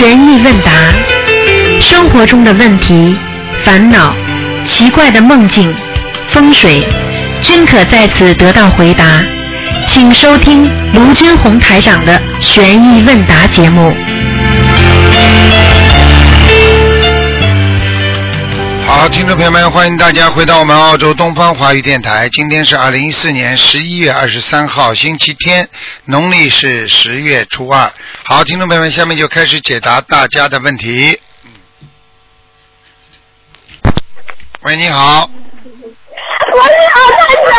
悬疑问答，生活中的问题、烦恼、奇怪的梦境、风水，均可在此得到回答。请收听卢军红台长的悬疑问答节目。好，听众朋友们，欢迎大家回到我们澳洲东方华语电台。今天是二零一四年十一月二十三号，星期天，农历是十月初二。好，听众朋友们，下面就开始解答大家的问题。喂，你好，我是好太长，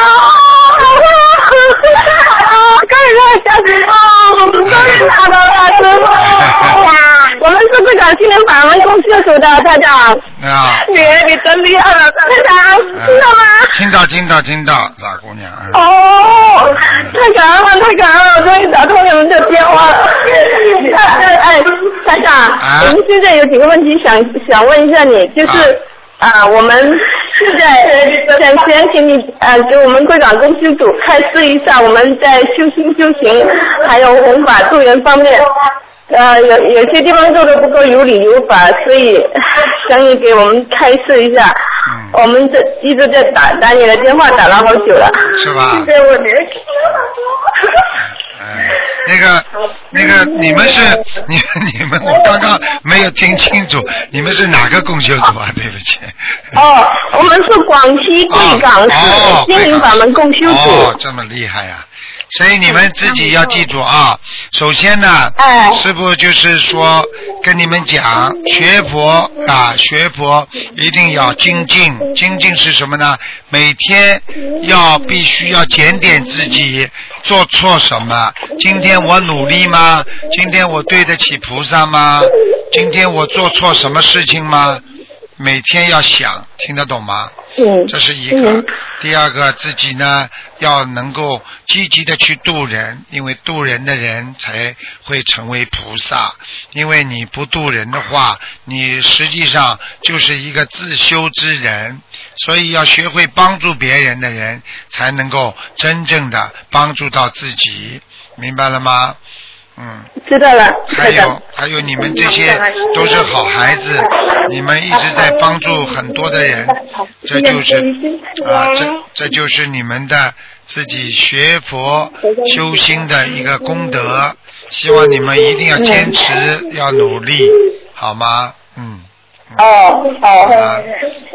终于让小师傅，终于拿到了师傅。我们是不港青年法门公司属的台长，啊，你你真厉害了，台长，听到吗？听到听到听到，大姑娘，啊哦，太感恩了，太感恩了，我终于打通你们的电话了。哎哎，台长，啊我们现在有几个问题想想问一下你，就是啊，我们现在想先请你呃给我们贵港公司组开示一下，我们在修心修行还有弘法助人方面。呃，有有些地方做的不够有理有法，所以想你给我们开示一下。嗯我们这一直在打打你的电话，打了好久了。是吧？对，我年轻哎，那个那个，你们是你你们，我刚刚没有听清楚，你们是哪个共修组啊？对不起。哦，我们是广西贵港哦市心灵法门共修哦，组。这么厉害呀、所以你们自己要记住啊，首先呢，哎师傅就是说跟你们讲，学佛啊，学佛一定要精进，精进是什么呢？每天要必须要检点自己做错什么，今天我努力吗？今天我对得起菩萨吗？今天我做错什么事情吗？每天要想，听得懂吗？嗯这是一个。第二个，自己呢要能够积极的去度人，因为度人的人才会成为菩萨。因为你不度人的话，你实际上就是一个自修之人。所以要学会帮助别人的人，才能够真正的帮助到自己，明白了吗？嗯。知道了，还有。还有，你们这些都是好孩子，你们一直在帮助很多的人，这就是啊，这这就是你们的自己学佛修心的一个功德。希望你们一定要坚持，要努力，好吗？嗯，哦好。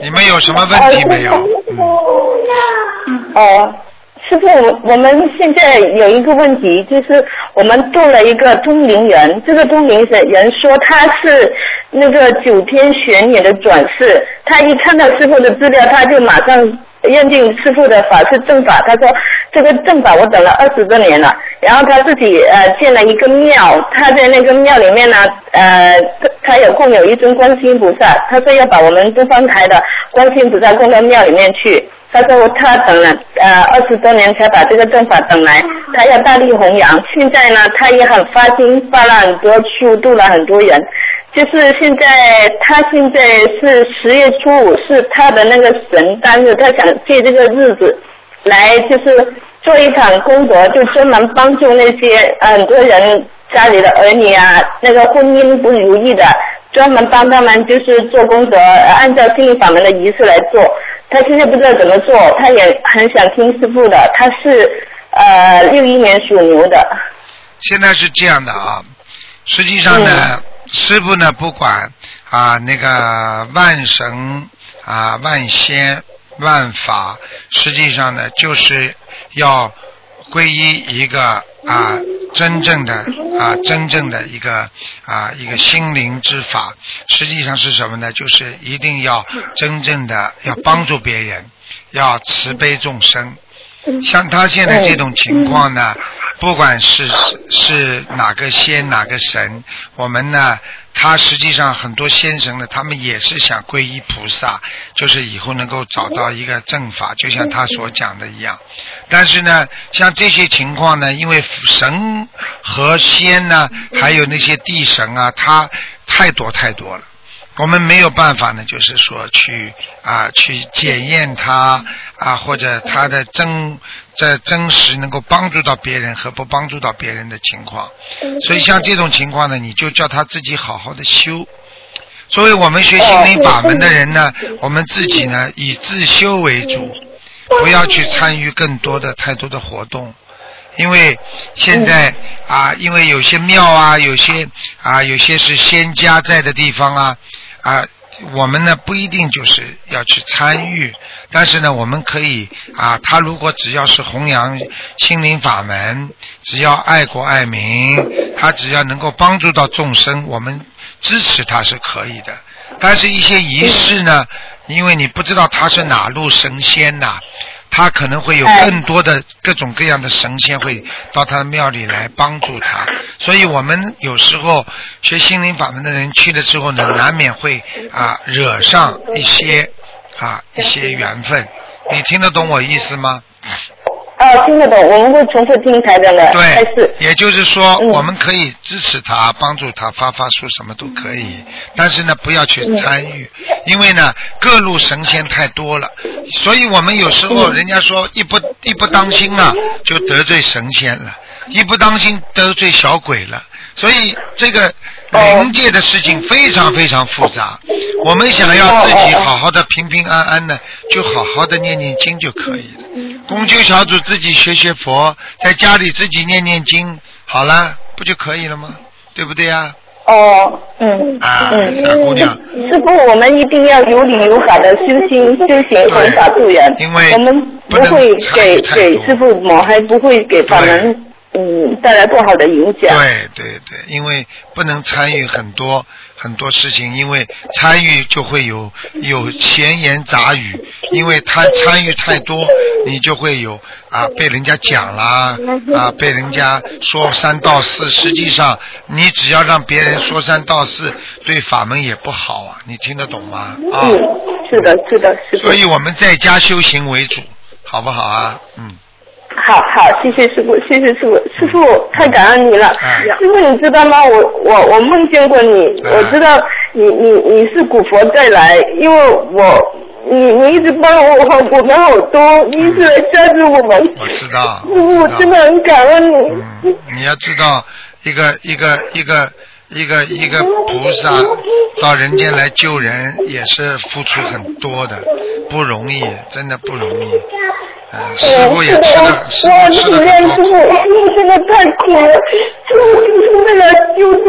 你们有什么问题没有？嗯，哦，师傅，我们现在有一个问题，就是我们度了一个通灵人，这个通灵人说他是那个九天玄女的转世，他一看到师傅的资料，他就马上认定师傅的法是正法。他说这个正法我等了二十多年了，然后他自己呃建了一个庙，他在那个庙里面呢，呃，他有供有一尊观世音菩萨，他说要把我们东方台的观世音菩萨供到庙里面去。他说他等了呃二十多年才把这个正法等来，他要大力弘扬。现在呢，他也很发心发了很多书，度了很多人。就是现在他现在是十月初五是他的那个神诞日，他想借这个日子来就是做一场功德，就专门帮助那些很多人家里的儿女啊，那个婚姻不如意的，专门帮他们就是做功德，按照心灵法门的仪式来做。他现在不知道怎么做，他也很想听师傅的。他是呃六一年属牛的，现在是这样的啊，实际上呢，师傅呢不管啊那个万神啊万仙万法，实际上呢就是要皈依一个啊真正的啊真正的一个啊一个心灵之法，实际上是什么呢？就是一定要真正的要帮助别人，要慈悲众生。像他现在这种情况呢，不管是是哪个仙哪个神，我们呢，他实际上很多先生呢，他们也是想皈依菩萨，就是以后能够找到一个正法，就像他所讲的一样。但是呢，像这些情况呢，因为神和仙呢，还有那些地神啊，他太多太多了。我们没有办法呢，就是说去啊去检验他啊，或者他的真在真实能够帮助到别人和不帮助到别人的情况。所以像这种情况呢，你就叫他自己好好的修。作为我们学心灵法门的人呢，我们自己呢以自修为主，不要去参与更多的太多的活动。因为现在啊，因为有些庙啊，有些啊，有些是仙家在的地方啊，啊，我们呢不一定就是要去参与，但是呢，我们可以啊，他如果只要是弘扬心灵法门，只要爱国爱民，他只要能够帮助到众生，我们支持他是可以的。但是，一些仪式呢，因为你不知道他是哪路神仙呐。他可能会有更多的各种各样的神仙会到他的庙里来帮助他，所以我们有时候学心灵法门的人去了之后呢，难免会啊惹上一些啊一些缘分。你听得懂我意思吗？啊，听得懂，我们会重复听台的了。对，也就是说，我们可以支持他，帮助他发发书，什么都可以。但是呢，不要去参与，因为呢，各路神仙太多了，所以我们有时候人家说一不一不当心啊，就得罪神仙了，一不当心得罪小鬼了。所以这个灵界的事情非常非常复杂。我们想要自己好好的平平安安的，就好好的念念经就可以了。公修小组自己学学佛，在家里自己念念经，好了，不就可以了吗？对不对呀？哦，嗯，啊，傻姑娘。师傅，我们一定要有理有法的修心修行，弘法度人。因为我们不会给给师傅抹黑，不会给法门。嗯，带来不好的影响。对对对，因为不能参与很多很多事情，因为参与就会有有闲言杂语，因为他参与太多，你就会有啊被人家讲啦啊被人家说三道四，实际上你只要让别人说三道四，对法门也不好啊，你听得懂吗？啊，是的，是的，是的。所以我们在家修行为主，好不好啊？嗯。好好，谢谢师傅，谢谢师傅，师傅太感恩你了。师傅，你知道吗？我我我梦见过你，我知道你你你是古佛再来，因为我你你一直帮我我们好多，你一直来加持我们。我知道。师傅真的很感恩你。嗯，你要知道，一个一个一个一个一个菩萨到人间来救人，也是付出很多的，不容易，真的不容易。师傅也吃了，师傅吃了师傅，师傅真的太苦了。师傅就是为了救助，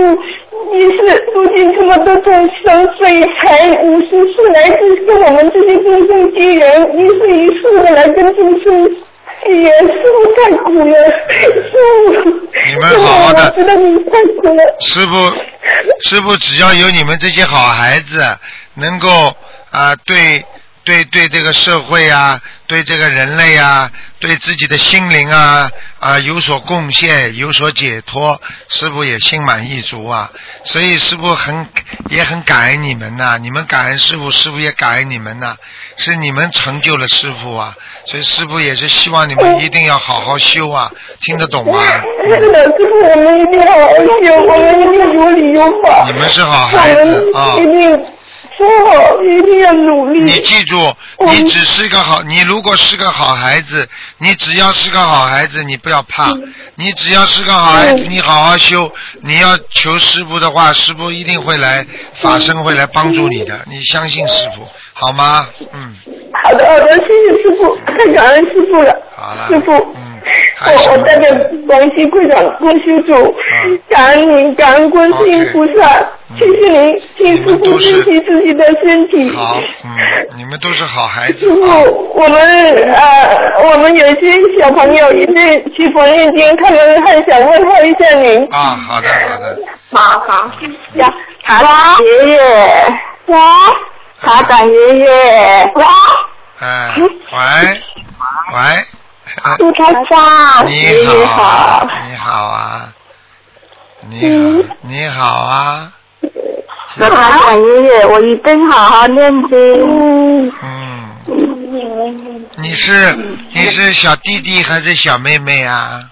你是度尽这么多众生，所以才五十岁来跟我们这些众生结缘，一世一世的来跟众生结缘。师傅太苦了，师傅。你们好好的。知道你太苦了。师傅，师傅只要有你们这些好孩子，能够啊对。对对，这个社会啊，对这个人类啊，对自己的心灵啊啊有所贡献，有所解脱，师傅也心满意足啊。所以师傅很也很感恩你们呐，你们感恩师傅，师傅也感恩你们呐，是你们成就了师傅啊。所以师傅也是希望你们一定要好好修啊，听得懂吗？是的，师傅，我们一定好好修，我们一定有理有法。你们是好孩子啊。我一定要努力。你记住，你只是一个好，你如果是个好孩子，你只要是个好孩子，你不要怕。你只要是个好孩子，你好好修。你要求师傅的话，师傅一定会来，法身会来帮助你的。你相信师傅，好吗？嗯。好的，好的，谢谢师傅，太感恩师傅了。好了。师傅。嗯。我我代表广西会长郭修主，感恩您，感恩观世音菩萨，谢谢您，请师傅珍惜自己的身体。好，嗯，你们都是好孩子。师傅，我们呃，我们有些小朋友也是去佛念经，他们还想问候一下您。啊，好的，好的。好好，呀，茶长爷爷，喂，茶长爷爷，喂，哎，喂，喂。杜台长，你好，你好啊，你好，你好啊。台长爷爷，我一定好好念经。嗯。你是你是小弟弟还是小妹妹啊？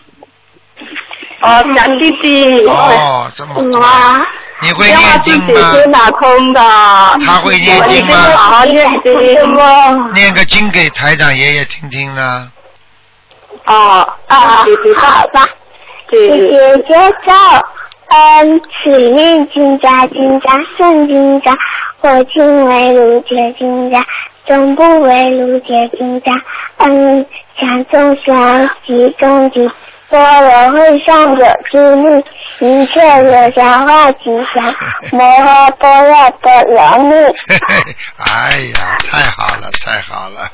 哦，小弟弟。哦，这么。你会电话是念经吗？打通的。他会念经吗我好吗？好念经。念个经给台长爷爷听听呢。哦啊，好吧。姐姐姐叫恩慈念金家金家圣经家，我今为卢姐金家，终不为卢姐金家。嗯想众生集中集，般若会上者之力，一切有想化吉祥，摩诃般若波罗蜜。哎呀，太好了，太好了！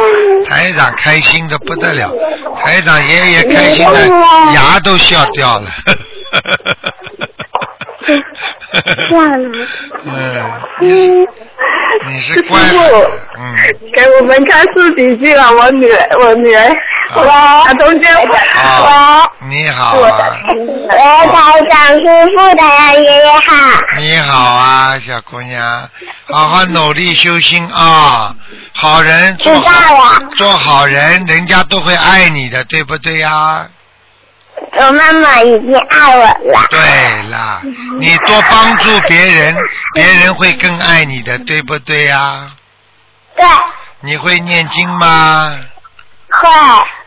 台长开心的不得了，台长爷爷开心的牙都笑掉了。笑了。嗯，你你是乖。孩子，嗯，给我们看视频去了，我女儿，我女。儿，我打通电话，啊，你好啊，我台长师傅的爷爷好。你好啊，小姑娘，好好努力修心啊，好人做道好了，做好人，人家都会爱你的，对不对呀？我妈妈已经爱我了。对啦，你多帮助别人，别人会更爱你的，对不对呀？对，你会念经吗？会。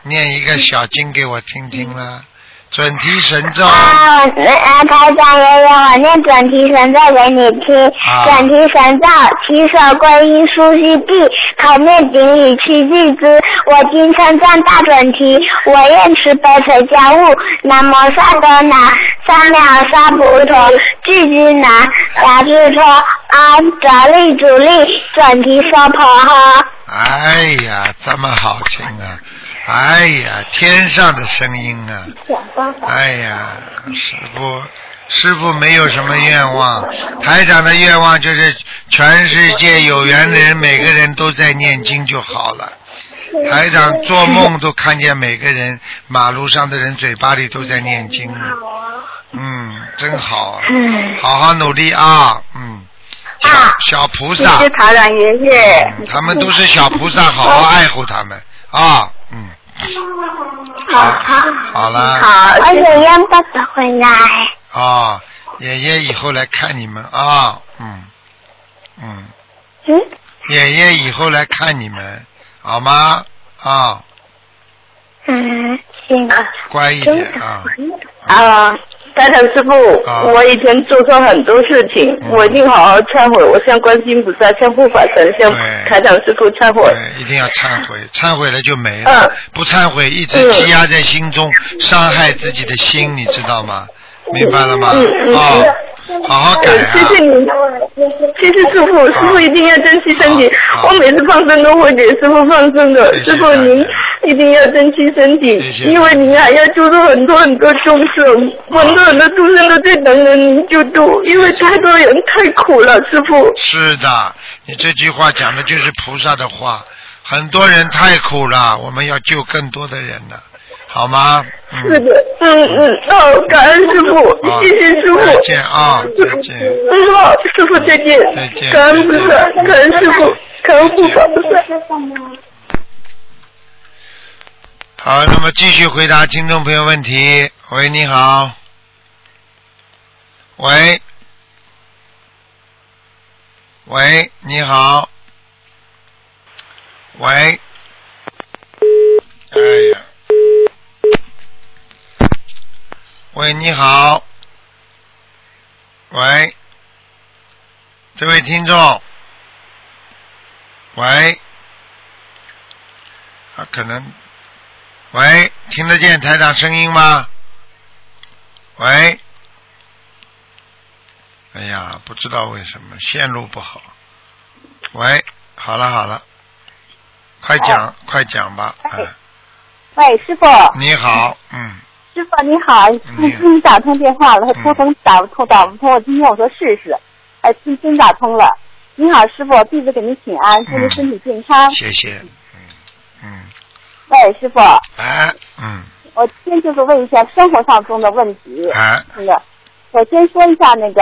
念一个小经给我听听啦，准提神咒。啊，我呃，台长爷爷，我念准提神咒给你听。啊准提神咒，起手归一，梳须毕，口面顶礼，七句之。我今称赞大准提，我愿慈悲垂交物。南无萨多那，三藐三菩提，句句难，牙智错，安则利主力，准提娑婆诃。哎呀，这么好听啊！哎呀，天上的声音啊！哎呀，师傅，师傅没有什么愿望，台长的愿望就是全世界有缘的人，每个人都在念经就好了。台长做梦都看见每个人马路上的人嘴巴里都在念经，嗯，真好，嗯。好好努力啊，嗯，小小菩萨，谢台长爷爷。嗯他们都是小菩萨，好好爱护他们。啊，嗯，好好。好了。好，我也让爸爸回来。啊，爷爷以后来看你们啊，嗯，嗯，嗯。爷爷以后来看你们，好吗？啊，嗯，行。乖一点啊，啊，台长师傅，啊我以前做错很多事情，嗯我一定好好忏悔。我向观世音菩萨、向护法神、向对台长师傅忏悔。对，一定要忏悔，忏悔了就没了，嗯不忏悔一直积压在心中，伤害自己的心，你知道吗？明白了吗？啊，好好改啊！谢谢你，谢谢师傅，师傅一定要珍惜身体。我每次放生都会给师傅放生的，师傅您一定要珍惜身体因为您还要救助很多很多众生，很多很多众生都在等着您救度，因为太多人太苦了，师傅。是的，你这句话讲的就是菩萨的话。很多人太苦了，我们要救更多的人了，好吗？嗯。是的，嗯嗯，哦，感恩师傅，好谢谢师傅。再见啊，再见。嗯，好，师傅再见。再见感恩菩萨，感恩师傅，感恩菩萨。好，那么继续回答听众朋友问题。喂，你好。喂，喂，你好。喂，哎呀，喂，你好。喂，这位听众。喂，啊，可能喂，听得见台长声音吗？喂，哎呀，不知道为什么线路不好。喂，好了好了，快讲、快讲吧。嗯，喂，师傅，你好，嗯，师傅你好，你终于打通电话了，嗯突通打不通，打不通，我今天我说试试，哎，真真打通了。你好，师傅，弟子给您请安，祝您身体健康。谢谢，嗯嗯，喂，师傅，哎，嗯我先就是问一下生活上中的问题。哎，那个，我先说一下那个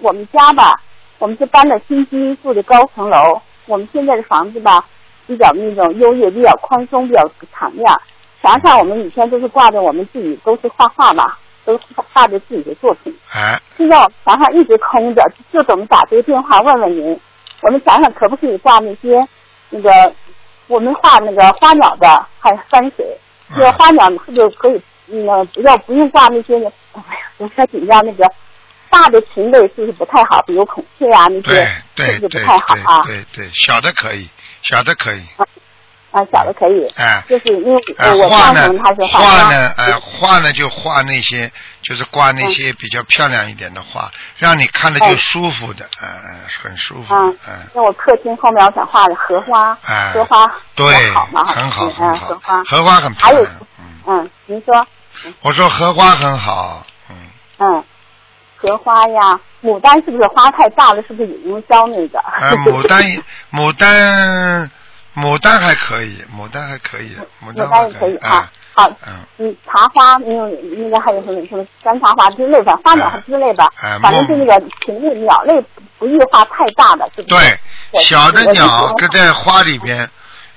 我们家吧，我们是搬了新居，住的高层楼。我们现在的房子吧，比较那种优越，比较宽松，比较敞亮。墙上我们以前都是挂着我们自己都是画画嘛，都是画着自己的作品。哎，现在墙上一直空着，就等打这个电话问问您，我们墙上可不可以挂那些那个我们画那个花鸟的，还有山水，这个花鸟是不是可以？那个不要不用挂那些，哎呀，有点紧张。那个大的禽类是不是不太好？比如孔雀啊那些，对是不是对不太好啊？对对对，小的可以，小的可以，啊，小的可以，哎。就是因为呃，我画呢他是，画花呢，呃，画呢就画那些，就是挂那些比较漂亮一点的画，让你看着就哎舒服的，嗯、嗯，很舒服，嗯嗯，那我客厅后面我想画的荷花，哎荷花对多好嘛，，很好，嗯很好荷花，，荷花很漂还有嗯，您说，我说荷花很好，嗯，嗯，荷花呀，牡丹是不是花太大了？是不是也用浇那个？呃，牡丹，牡丹，牡丹还可以，牡丹还可以，牡丹也可以啊啊，。好，嗯，嗯，茶花，那个那个还有什么什么山茶花之类的，花鸟之类的哎，反正是那个禽类鸟类不宜画太大的？对，小的鸟搁在花里边，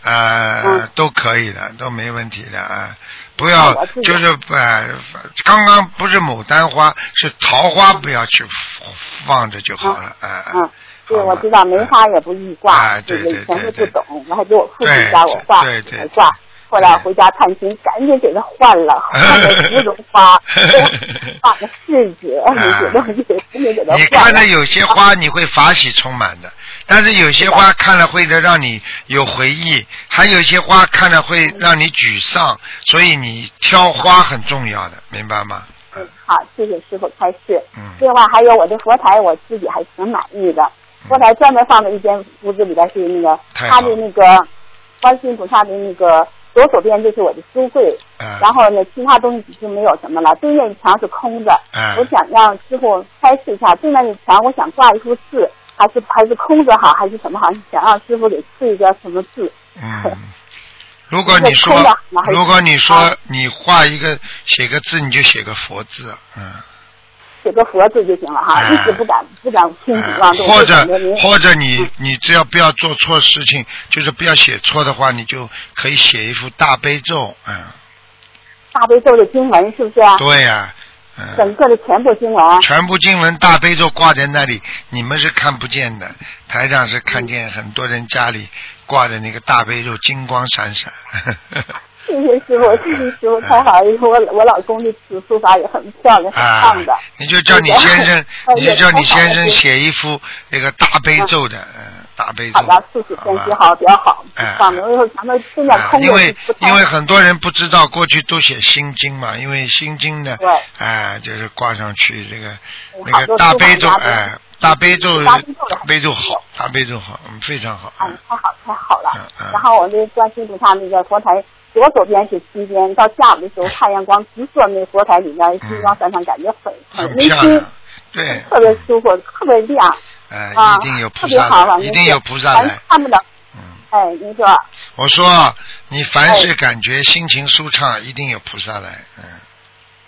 呃，嗯都可以的，都没问题的啊。不要就是呃，刚刚不是牡丹花，是桃花，不要去放着就好了，啊啊。嗯，对，我知道梅花也不易挂哎，对这个以前对对是不懂，然后给我父亲对家我挂对对才挂，后来回家探亲，赶紧给他换了，换了 芙蓉花，画个柿子，你觉得也赶紧给他你看着。有些花你会法喜充满的，但是有些花看了会让你有回忆，还有一些花看了会让你沮丧，所以你挑花很重要的，明白吗？嗯，好，谢谢师傅开示。嗯另外还有我的佛台，我自己还挺满意的。佛台专门放在一间屋子里边是那个他的那个观世音菩萨的那个左手边就是我的书柜，嗯然后呢其他东西就没有什么了，对面一墙是空的。嗯我想让师傅开示一下，对面的墙我想挂一幅字，还是还是空着好，还是什么好？想让师傅给赐一个什么字？嗯，如果你说如果你说啊你画一个写个字，你就写个佛字，嗯，写个佛字就行了哈，哎一直不敢不敢轻举妄动，或者或者你嗯你只要不要做错事情，就是不要写错的话，你就可以写一幅大悲咒，嗯，大悲咒的经文是不是啊？对呀、嗯，整个的全部经文。全部经文大悲咒挂在那里，你们是看不见的，台上是看见很多人家里挂着那个大悲咒，金光闪闪。谢谢师傅，谢谢师傅，太好了！我我老公的字书法也很漂亮，很啊棒的。，你就叫你先生，哎你就叫你先生写一幅那个大悲咒的，嗯，大悲咒。好的，素质天气好比较好，哎棒的。因为咱们现在啊空因为因为很多人不知道，过去都写心经嘛，因为心经呢，对哎，就是挂上去这个嗯那个大悲咒，哎，大悲咒，大悲咒好，大悲咒好，嗯，非常好，嗯，太好太好了嗯嗯。然后我就专心读他那个佛台左手边是西边，到下午的时候太阳光直射那佛台里面，金光闪闪，感觉很很很温馨，，对，特别舒服，特别亮哎，啊，一定有菩萨，来，一定有菩萨咱来，看不到。嗯。哎，您说。我说你凡哎是感觉心情舒畅，一定有菩萨来，嗯。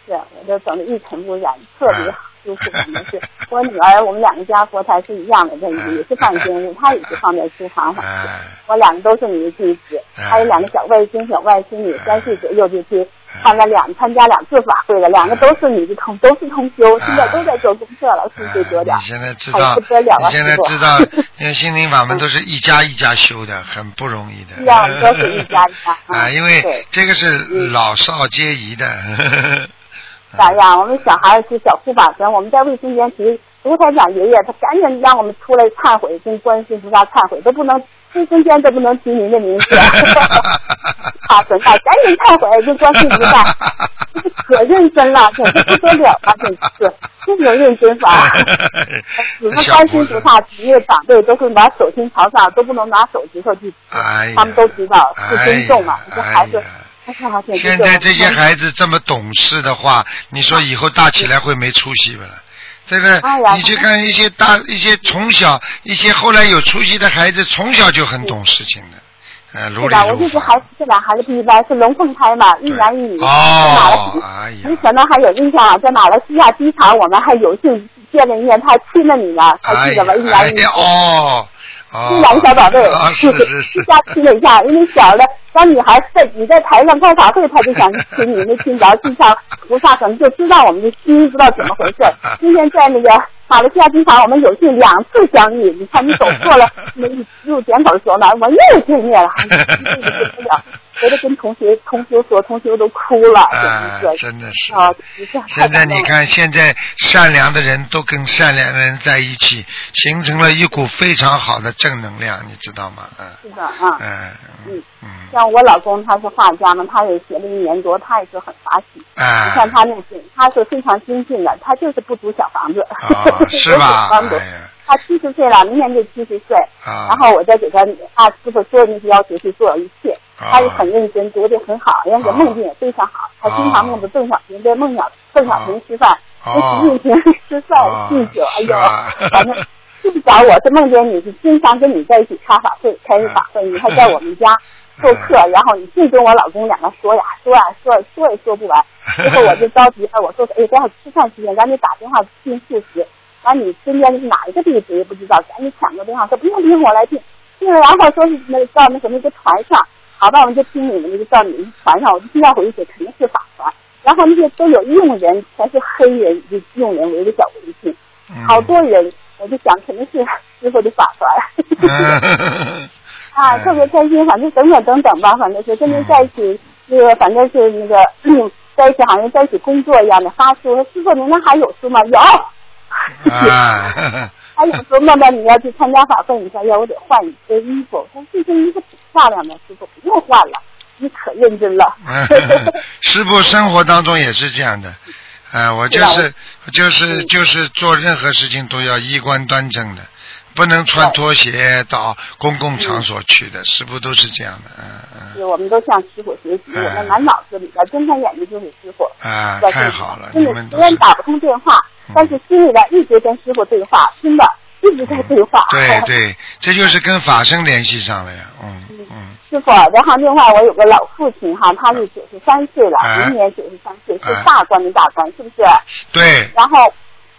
是，我都整的一尘不染，特别舒服。反正是我女儿，我们两个家佛台是一样的位置，也是放进屋，她也是放在书房上。哎我两个都是你的弟子，哎还有两个小外孙、小外孙女，三岁左右就去哎参加两参加两次法会了，两个都是你的同，都是同修，现在都在做功课了，四岁多点现在知哎道，不得了了你现在知道，因为心灵法门都是一家一家修的，很不容易的。是啊都是一家一家 啊，嗯因为这个是嗯老少皆宜的。咋样？我们小孩是小护法神，我们在卫生间提卢台长爷爷，他赶紧让我们出来忏悔，跟观世菩萨忏悔，都不能卫生间都不能提您的名字。啊，神啊，赶紧忏悔，跟观世菩萨，这是可认真了，简直不得了啊！真是，这种认真法。你们观世菩萨职业长辈都会拿手心朝上，都不能拿手指头去，哎他们都知道是尊重嘛。这孩子现在这些孩子这么懂事的话，你说以后大起来会没出息不啦？这个你去看一些大一些从小一些后来有出息的孩子，从小就很懂事情的，呃，如理是的，我如法这些孩。子这俩孩子不一般，是龙凤胎嘛，一男一女。哦哎呀你，可能还有印象啊，在马来西亚机场，我们还有幸见了一面，他还亲了你呢，还记得吗？一男一女。哦哦亲两个小宝贝，啊是是是一下亲了一下，因为小的小女孩在你在台上开法会，她就想亲你，没亲着，就像菩萨可能就知道我们的心，知道怎么回事。今天在那个马来西亚机场，我们有幸两次相遇，你看你走错了，那入检口的时候呢，我又见面了，哎呀这个不得了。回头跟同学同学说，同学都哭了，啊真的，是。啊，现在你看，现在善良的人都跟善良的人在一起，形成了一股非常好的正能量，你知道吗？嗯是的啊。嗯嗯嗯像我老公他是画家嘛，他也学了一年多，他也是很发喜。你看啊他那个，他是非常精进的，他就是不租小房子，啊，是吧？房子哎呀他七十岁了，明年就七十岁。啊然后我再给他按师傅说的那些要求去做一切，啊他也很认真，读的很好，而且梦境也非常好。他经常梦着邓小平跟孟小邓小平吃饭，跟习近平吃饭啊敬酒，哎呦，反正最早我是梦见你是经常跟你在一起开法会，开法会，你还在我们家。做客，然后你净跟我老公两个说呀说呀说说也说不完，最后我就着急了，我说哎，正好吃饭时间，赶紧打电话订素食。完你身边是哪一个地址也不知道，赶紧抢个电话说不用不用，我来订。订了，然后说是那个到那什么一个船上，好吧，我们就听你们那个到你们船上，我就听到回去肯定是法船。然后那些都有佣人，全是黑人，就佣人围着小围巾，嗯好多人，我就想肯定是师傅的法船。嗯 啊，特别开心，反正等等等等吧，反正是跟您在一起，那个反正是那个嗯，在一起好像在一起工作一样的发说师傅，您那还有书吗？有。啊，还有时候慢慢你要去参加法会，你说要我得换一身衣服，他说这身衣服挺漂亮的，师傅不用换了，你可认真了。师傅生活当中也是这样的，啊，我就是就是就是做任何事情都要衣冠端正的，不能穿拖鞋到公共场所去的，师傅都是这样的，嗯是，我们都向师傅学习，我们满脑子里边睁开眼睛就是师傅。嗯，啊，在太好了，你们虽然打不通电话，但是心里边一直跟师傅对话，真的一直在对话。对对，这就是跟法身联系上了呀，嗯嗯，师傅，然后另外我有个老父亲哈，他是九十三岁了，哎。明年九十三岁，是哎。大官的大官，是不是？对，然后，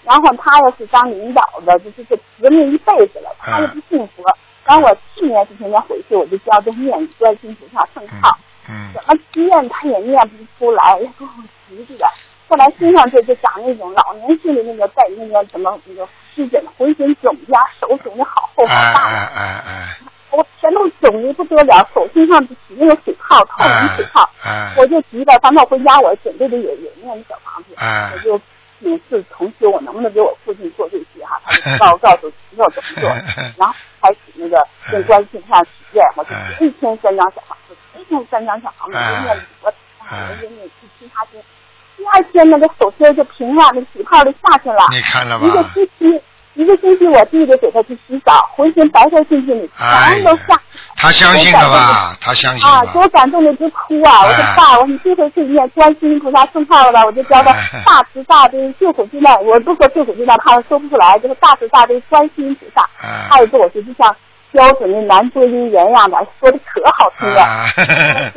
然后他要是当领导的，就是这革命一辈子了，他又不信佛。然后我去年是天天回去，我就教他念观世音菩萨圣号，嗯。怎么念他也念不出来，也给我急的。后来身上就就长那种老年性的那个带那个什么那个湿疹，浑身肿呀，手肿的好厚好哎大。哎哎哎我全都肿的不得了，手心上起那个水泡，透明水泡，哎。我就急得，反正我回家我准备的有有那样的小房子，哎。我就请示同学，我能不能给我父亲做这些哈？他就告 告诉要怎么做，然后开始那个跟关系上许愿，我就一天三张小房子，一天三张小房子，我念我我就念去其他经，第二天那个手心就平了，那个水泡就下去了，你看了一个吧？星期，一个星期我弟弟给他去洗澡，浑身白白净净的，哎全都下。他相信了吧？他相信啊，了给我感动的直哭啊！我说哎爸，我说你这回去念观世音菩萨圣号了吧？我就教他哎大慈大悲救苦救难，我不说救苦救难，他说不出来，就是大慈大悲观世音菩萨。哎他也跟我说，就像标准的男播音员一样的，说的可好听了。啊，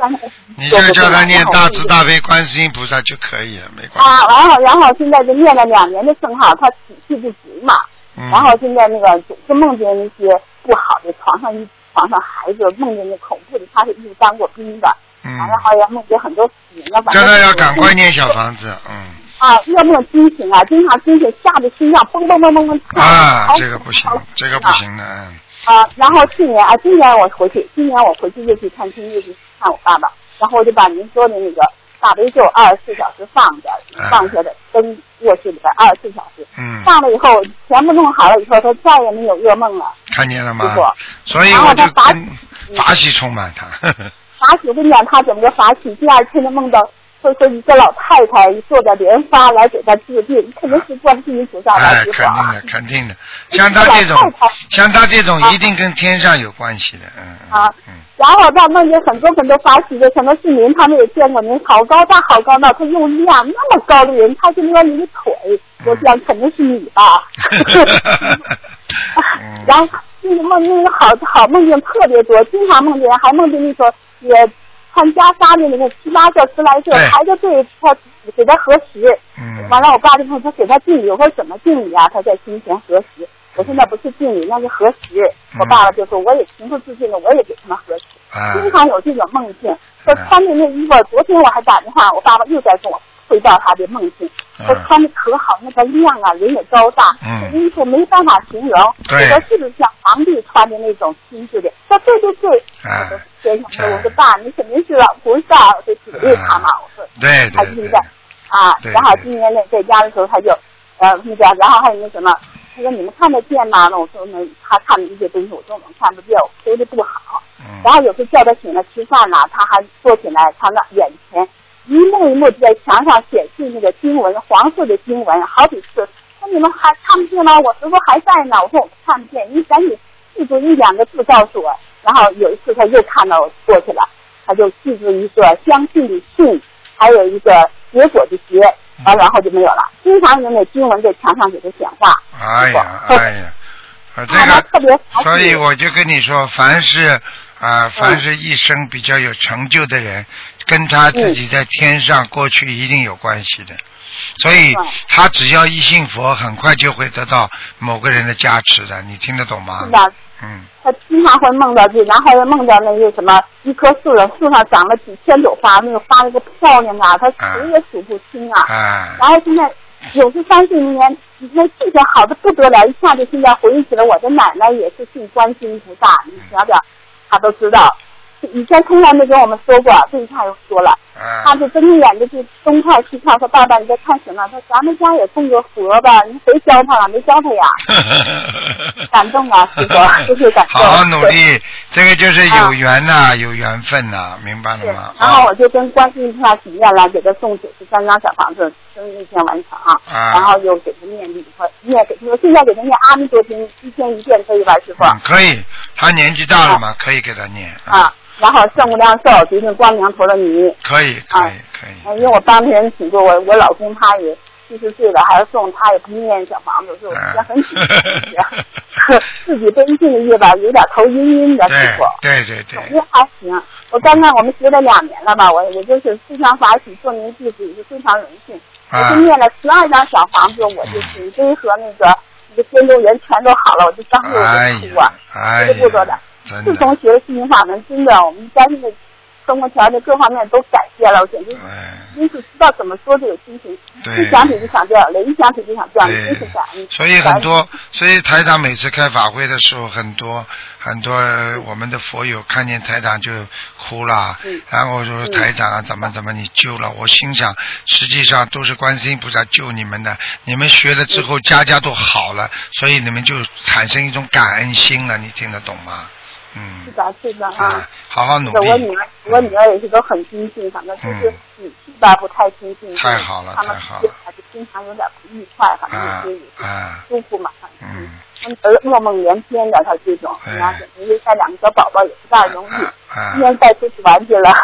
你就叫他念大慈大悲观世音菩萨就可以了，没关系啊，系。然后然后现在就念了两年的圣号，他体气不足嘛，嗯。然后现在那个总是梦见那些不好的床上一床上孩子，梦见那恐怖的，他是又当过兵的，嗯，然后也梦见很多死人了，反正叫他要赶快念小房子，嗯，啊，噩梦惊醒啊，经常惊醒，吓得心脏嘣嘣嘣嘣嘣跳。啊，这个不行，这个不行的，嗯，啊，然后去年啊，今年我回去，今年我回去又去探亲，又去看我爸爸，然后我就把您说的那个大悲咒二十四小时放着，放下的灯卧室里边二十四小时，嗯，放了以后全部弄好了以后，他再也没有噩梦了。看见了吗？然后我就他法跟法喜充满他，法喜，我跟你讲，他怎么个法喜？第二天就梦到会说一个老太太坐在莲花来给他治病，肯定是观世音菩萨来哎。肯定的，肯定的，像他这种，像他这种一定跟天上有关系的，嗯啊嗯然后他梦见很多很多法喜的，可能是您，他们也见过您，好高大，好高大，他又亮那么高的人，他就摸你的腿，我想肯定是你吧。嗯然后那个梦那个好好梦见特别多，经常梦见，还梦见那个也穿袈裟的那个七八个十来个对排着队，他给他核实。嗯完了，我爸就问他给他敬礼，我说怎么敬礼啊？他在胸前核实。我现在不是敬礼，那是核实。我嗯爸爸就说，我也情不自禁的，我也给他们核实。啊，经常有这种梦境，说嗯穿的那衣服，昨天我还打电话，我爸爸又在跟我汇报他的梦境，说嗯穿的可好，那个亮啊，人也高大，衣服没办法形容，对。我说是不是像皇帝穿的那种精致的？说对对对，啊我说先生说，我说爸，你肯定是老菩萨，我就鼓励他嘛，我说对对对他现在啊，然后今年呢在家的时候他就呃那个，然后还有那什么，他说你们看得见吗？那我说那，他看的一些东西我都能看不见，我说的不好。嗯。然后有时候叫他醒来吃饭了，他还坐起来，他那眼前一幕一幕在墙上显示那个经文，黄色的经文，好几次。说你们还看不见吗？我师傅还在呢。我说我看不见，你赶紧记住一两个字告诉我。然后有一次他又看到我过去了，他就记住一个相信的信，还有一个结果的结，完然后就没有了。经常有那经文在墙上给他显化。哎呀 哎呀，啊这他个，特别好所以我就跟你说，凡是啊、凡是一生比较有成就的人，跟他自己在天上过去一定有关系的。所以他只要一信佛，很快就会得到某个人的加持的，你听得懂吗？是？的，嗯，他经常会梦到这，然后又梦到那个什么一棵树上树上长了几千朵花，那个花那个漂亮啊，他数也数不清啊。啊，然后现在有时三四年，那记性好的不得了，一下就现在回忆起来，我的奶奶也是信观世音菩萨，你想想，他都知道。以前从来没跟我们说过，这一下又说了。他啊，就睁着眼睛就东看西看，说：“爸爸，你在看什么？”他说：“咱们家也供个佛吧，你谁教他了？没教他呀。”感动啊，师傅，就是感动。好好努力，这个就是有缘呐、有缘分呐、明白了吗？，然后我啊就跟观世音菩萨许愿了，给他送九十三张小房子，生日那天完成啊。啊然后又给他念礼佛，念给他说现在给他念阿弥陀经，一天一遍可以吧，师傅？嗯，可以，他年纪大了嘛，可以给他念啊，然后圣无量寿决定光明陀罗尼，可以，可以，可呃以。因为我帮别人请过，我我老公他也七十岁了，还要送他也不念小房子，所以我觉得很紧张，自己背信的业吧，有点头晕晕的，师傅。对对对对，总之还行。我刚刚我们学了两年了吧，我我就是思想法喜做您弟子，也是非常荣幸。我啊就念了十二张小房子，我就颈椎和那个那个肩周炎全都好了，我就当时我哎就哭啊呀，，哎这不得了呀，真自的，从学了心灵法门，真的我们家那个生活条件各方面都改变了，我简直哎，真是知道怎么说这个心情，对。一想起就想掉泪，一想起就想掉泪，真是感恩。所以很多，所以台长每次开法会的时候，很多很多我们的佛友看见台长就哭了，嗯。然后说嗯台长啊，怎么怎么你救了？我，心想实际上都是观世音菩萨救你们的，你们学了之后嗯。家家都好了，所以你们就产生一种感恩心了，你听得懂吗？嗯。是，的，是的啊啊。，好好努力，我女，儿，我女儿也是都很精进，反正就是嗯语气吧不太亲近。太好了他们太好了。之间还是经常有点不愉快，反正啊有些舒服嘛。嗯，他们儿噩梦连篇的，他这种，对。然后因为带两个小宝宝也不大容易，啊啊。今天带出去玩去了。啊，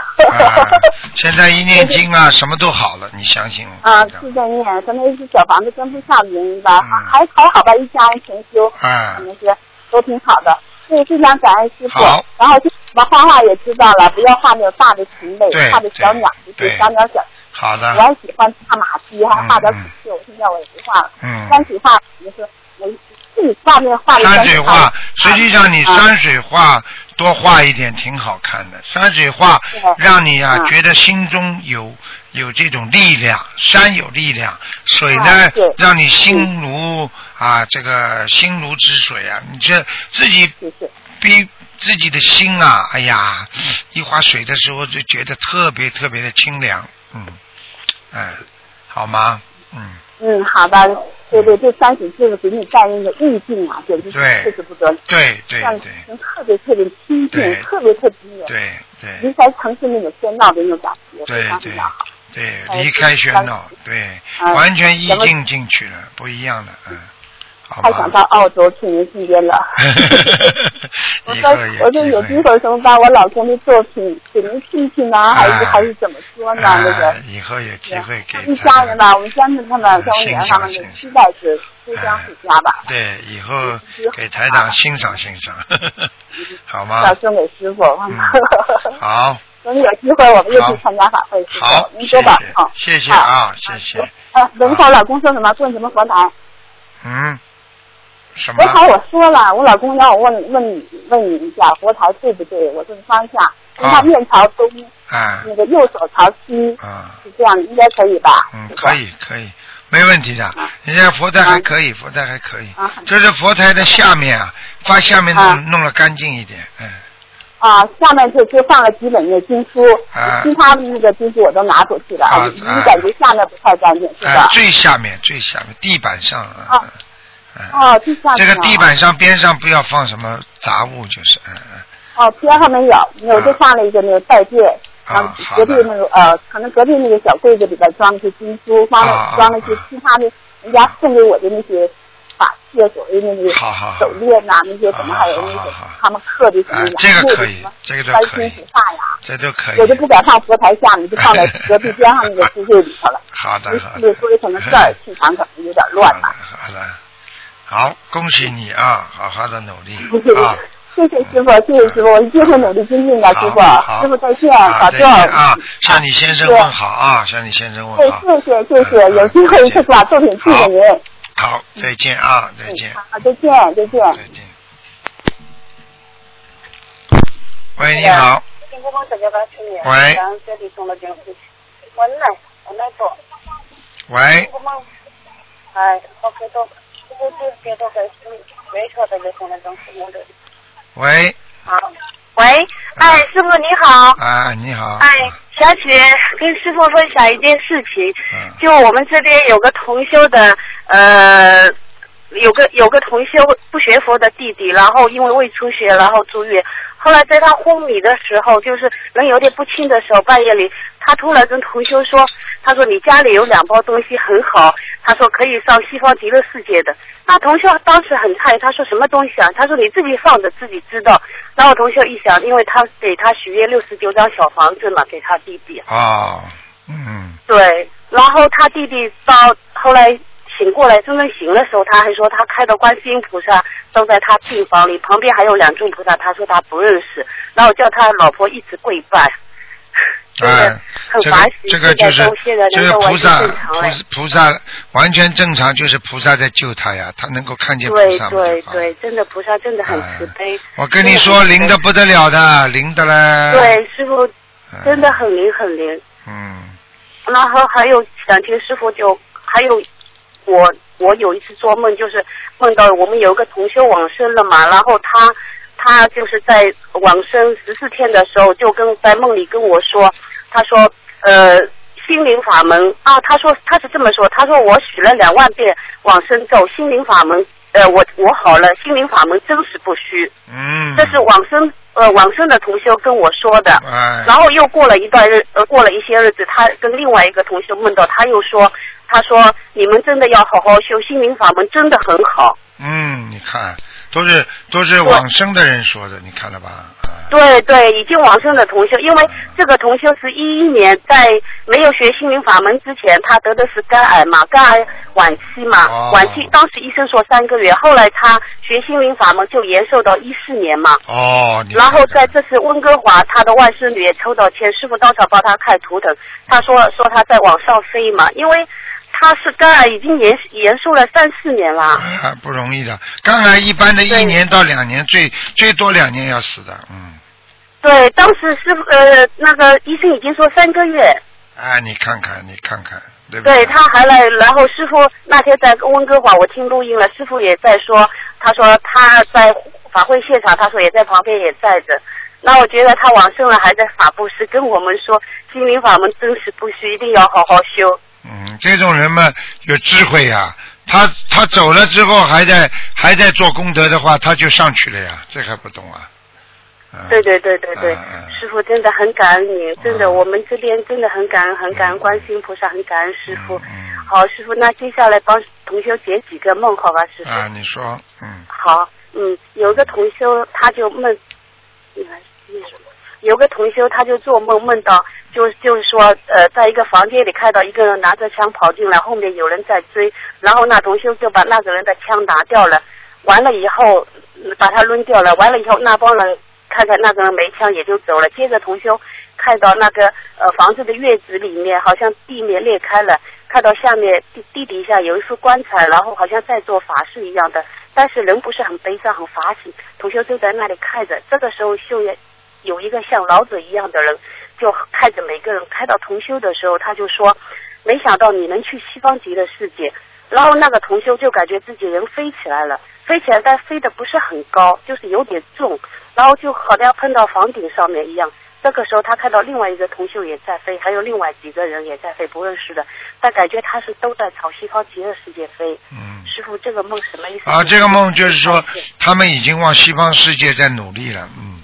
现在一念经啊，什么都好了，你相信我。啊，是在念，可能是小房子跟不上的原因吧，嗯。还还好吧，一家人全修，啊。可能是都挺好的。所以非常感恩师傅好。然后就我画画也知道了，不要画那种大的禽类，画的小鸟，就是小鸟小。好的，还喜欢画马匹，还画点孔雀，我，现在我也不画了。嗯。山水画也是我自己画面画的山水画，实际上你啊山水画多画一点挺好看的。山水画让你啊嗯觉得心中有有这种力量，山有力量，水呢啊让你心如啊这个心如止水啊，你这自己就是。逼自己的心啊，哎呀，一划水的时候就觉得特别特别的清凉，嗯，哎，好吗？嗯，嗯，好的，对对，这山水就是给你带那个意境啊，简直是对。确实不得了，对对对。人特别特别清对。静，特别特别那种对对。离开城市那种喧闹的那种感觉，对非常非对。常好。对，哎离开喧闹，对，嗯完全意境进去了，不一样的，嗯，好太想到。澳洲去您身边了。我说我说有机会，会什么把我老公的作品给您听听呢，还是啊还是怎么说呢？那个啊以后有机会给一家人吧，我们家人他们跟我女儿他们的期待是互相互加吧。对，以后给台长欣赏欣赏，好吗要？送给师傅。嗯好，等有机会我们又去参加法会，师好傅，，您说吧。好。谢谢啊，谢谢。啊，等会儿老公说什么？问什么佛台？嗯，什么佛？台我说了，我老公让我问问你问你一下，佛台对不对？我这个方向，他啊面朝东，啊那个右手朝西，啊，是这样，应该可以吧？嗯，可。以可以，没问题的啊。人家佛台还可以，佛台还可以啊。就是佛台的下面啊，把下面啊弄弄了干净一点，嗯。啊，下面就就放了几本那经书，啊。其他的那个经书我都拿出去了，啊你啊。感觉下面不太干净是啊吧，？最下面最下面地板上啊。啊。哦，地下这个地板上边上不要放什么杂物，就是嗯嗯。哦，边上没有，我就放了一个那个带垫，然后啊隔壁那个呃，可能隔壁那个小柜子里边装了一些经书，放了、装了一些啊。其他的人家送给我的那些法器，所谓那些手链呐、那些什么，还有那个好好好他们刻的什么这个可以这个都观可以这都可以。我就不敢放佛台下面，就放在隔壁边上那个书柜里头了。好 的好的。就是所以可能这儿气场可能有点乱吧。好的，好，恭喜你啊，好好的努力啊。谢谢师傅，谢谢师傅，我一定会努力精进的，师傅好，师傅再见，啊！向你先生问好啊，向你先生问，好。谢谢谢谢，嗯有机会一次把作品寄给您。好，再见啊，再见，好，再见，再见。再见。喂，你好，喂，喂，喂，喂，哎，师傅你好，啊，你好，哎，小雪跟师傅分享一件事情，嗯。就我们这边有个同修的，呃，有个有个同修不学佛的弟弟，然后因为胃出血，然后住院。后来在他昏迷的时候，就是人有点不清的时候，半夜里，他突然跟同修说：“他说你家里有两包东西很好，他说可以上西方极乐世界的。”那同修当时很诧异，他说什么东西啊？他说你自己放着，自己知道。然后同修一想，因为他给他许愿六十九张小房子嘛，给他弟弟。哦，嗯，对，然后他弟弟到后来醒过来，真正醒的时候，他还说他开的观世音菩萨都在他病房里，旁边还有两尊菩萨，他说他不认识，然后叫他老婆一直跪拜。很这个这个就是现在都现在就是能够完菩萨。菩菩萨完全正常，就是菩萨在救他呀，他能够看见菩对萨对对对，真的菩萨真的很慈悲。我跟你说，灵的不得了的，灵的嘞。对，师傅嗯真的很灵很灵。嗯，然后还有想听师傅就还有我我有一次做梦，就是梦到我们有一个同修往生了嘛，然后他他就是在往生十四天的时候，就跟在梦里跟我说，他说呃心灵法门啊，他说他是这么说，他说我许了两万遍往生咒，心灵法门呃我我好了，心灵法门真实不虚，嗯，这是往生呃往生的同修跟我说的。哎，然后又过了一段日，呃，过了一些日子，他跟另外一个同修梦到，他又说，他说你们真的要好好修心灵法门，真的很好。嗯，你看，都是都是往生的人说的，你看了吧？啊，对对，已经往生的同修，因为这个同修是一一年在没有学心灵法门之前，他得的是肝癌嘛，肝癌晚期嘛，哦。晚期当时医生说三个月，后来他学心灵法门就延寿到一四年嘛。哦，然后在这次温哥华，他的外孙女也抽到签，师傅当场帮他看图腾，他说说他在往上飞嘛，因为他是肝癌已经延延寿了三四年了。啊，不容易的。肝癌一般的一年到两年，最最多两年要死的，嗯。对，当时师傅呃那个医生已经说三个月，啊，你看看，你看看，对不对？对他还来，然后师傅那天在温哥华，我听录音了，师傅也在说，他说他在法会现场，他说也在旁边也在着。那我觉得他往生了，还在法布施跟我们说，心灵法门真实不虚，一定要好好修。嗯，这种人嘛有智慧呀、他他走了之后还在还在做功德的话，他就上去了呀，这还不懂啊？嗯、对对对对对，师傅真的很感恩你，真的，嗯我们这边真的很感恩，很感恩观世音菩萨，很感恩师傅。嗯好，师傅，那接下来帮同修解几个梦，好吧，师傅？啊，你说，嗯。好，嗯，有个同修他就梦，你来念什么？有个同修他就做梦梦到，就就是说，呃，在一个房间里看到一个人拿着枪跑进来，后面有人在追，然后那同修就把那个人的枪拿掉了，完了以后把他抡掉了，完了以后那帮人看看那个人没枪也就走了，接着同修看到那个呃房子的院子里面好像地面裂开了，看到下面地地底下有一副棺材，然后好像在做法事一样的，但是人不是很悲伤很发喜，同修就在那里看着。这个时候秀也有一个像老者一样的人，就看着每个人。看到同修的时候，他就说：“没想到你能去西方极乐世界。”然后那个同修就感觉自己人飞起来了，飞起来但飞的不是很高，就是有点重，然后就好像碰到房顶上面一样。这个时候他看到另外一个同修也在飞，还有另外几个人也在飞，不认识的，但感觉他是都在朝西方极乐世界飞。嗯。师傅，这个梦什么意思？啊，这个梦就是说他们已经往西方世界在努力了，嗯，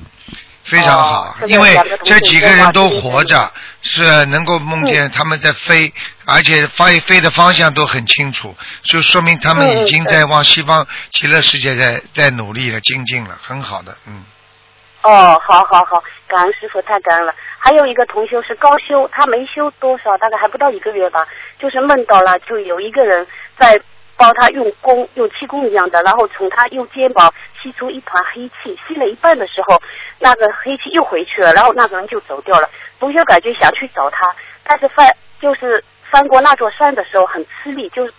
非常好，因为这几个人都活着，是能够梦见他们在飞，而且飞飞的方向都很清楚，就说明他们已经在往西方极乐世界在在努力了，精进了，很好的，嗯。哦，好好好，感恩师傅，太感恩了。还有一个同修是高修，他没修多少，大概还不到一个月吧，就是梦到了，就有一个人在帮他用功，用气功一样的，然后从他右肩膀吸出一团黑气，吸了一半的时候，那个黑气又回去了，然后那个人就走掉了。同修感觉想去找他，但是翻就是翻过那座山的时候很吃力，就是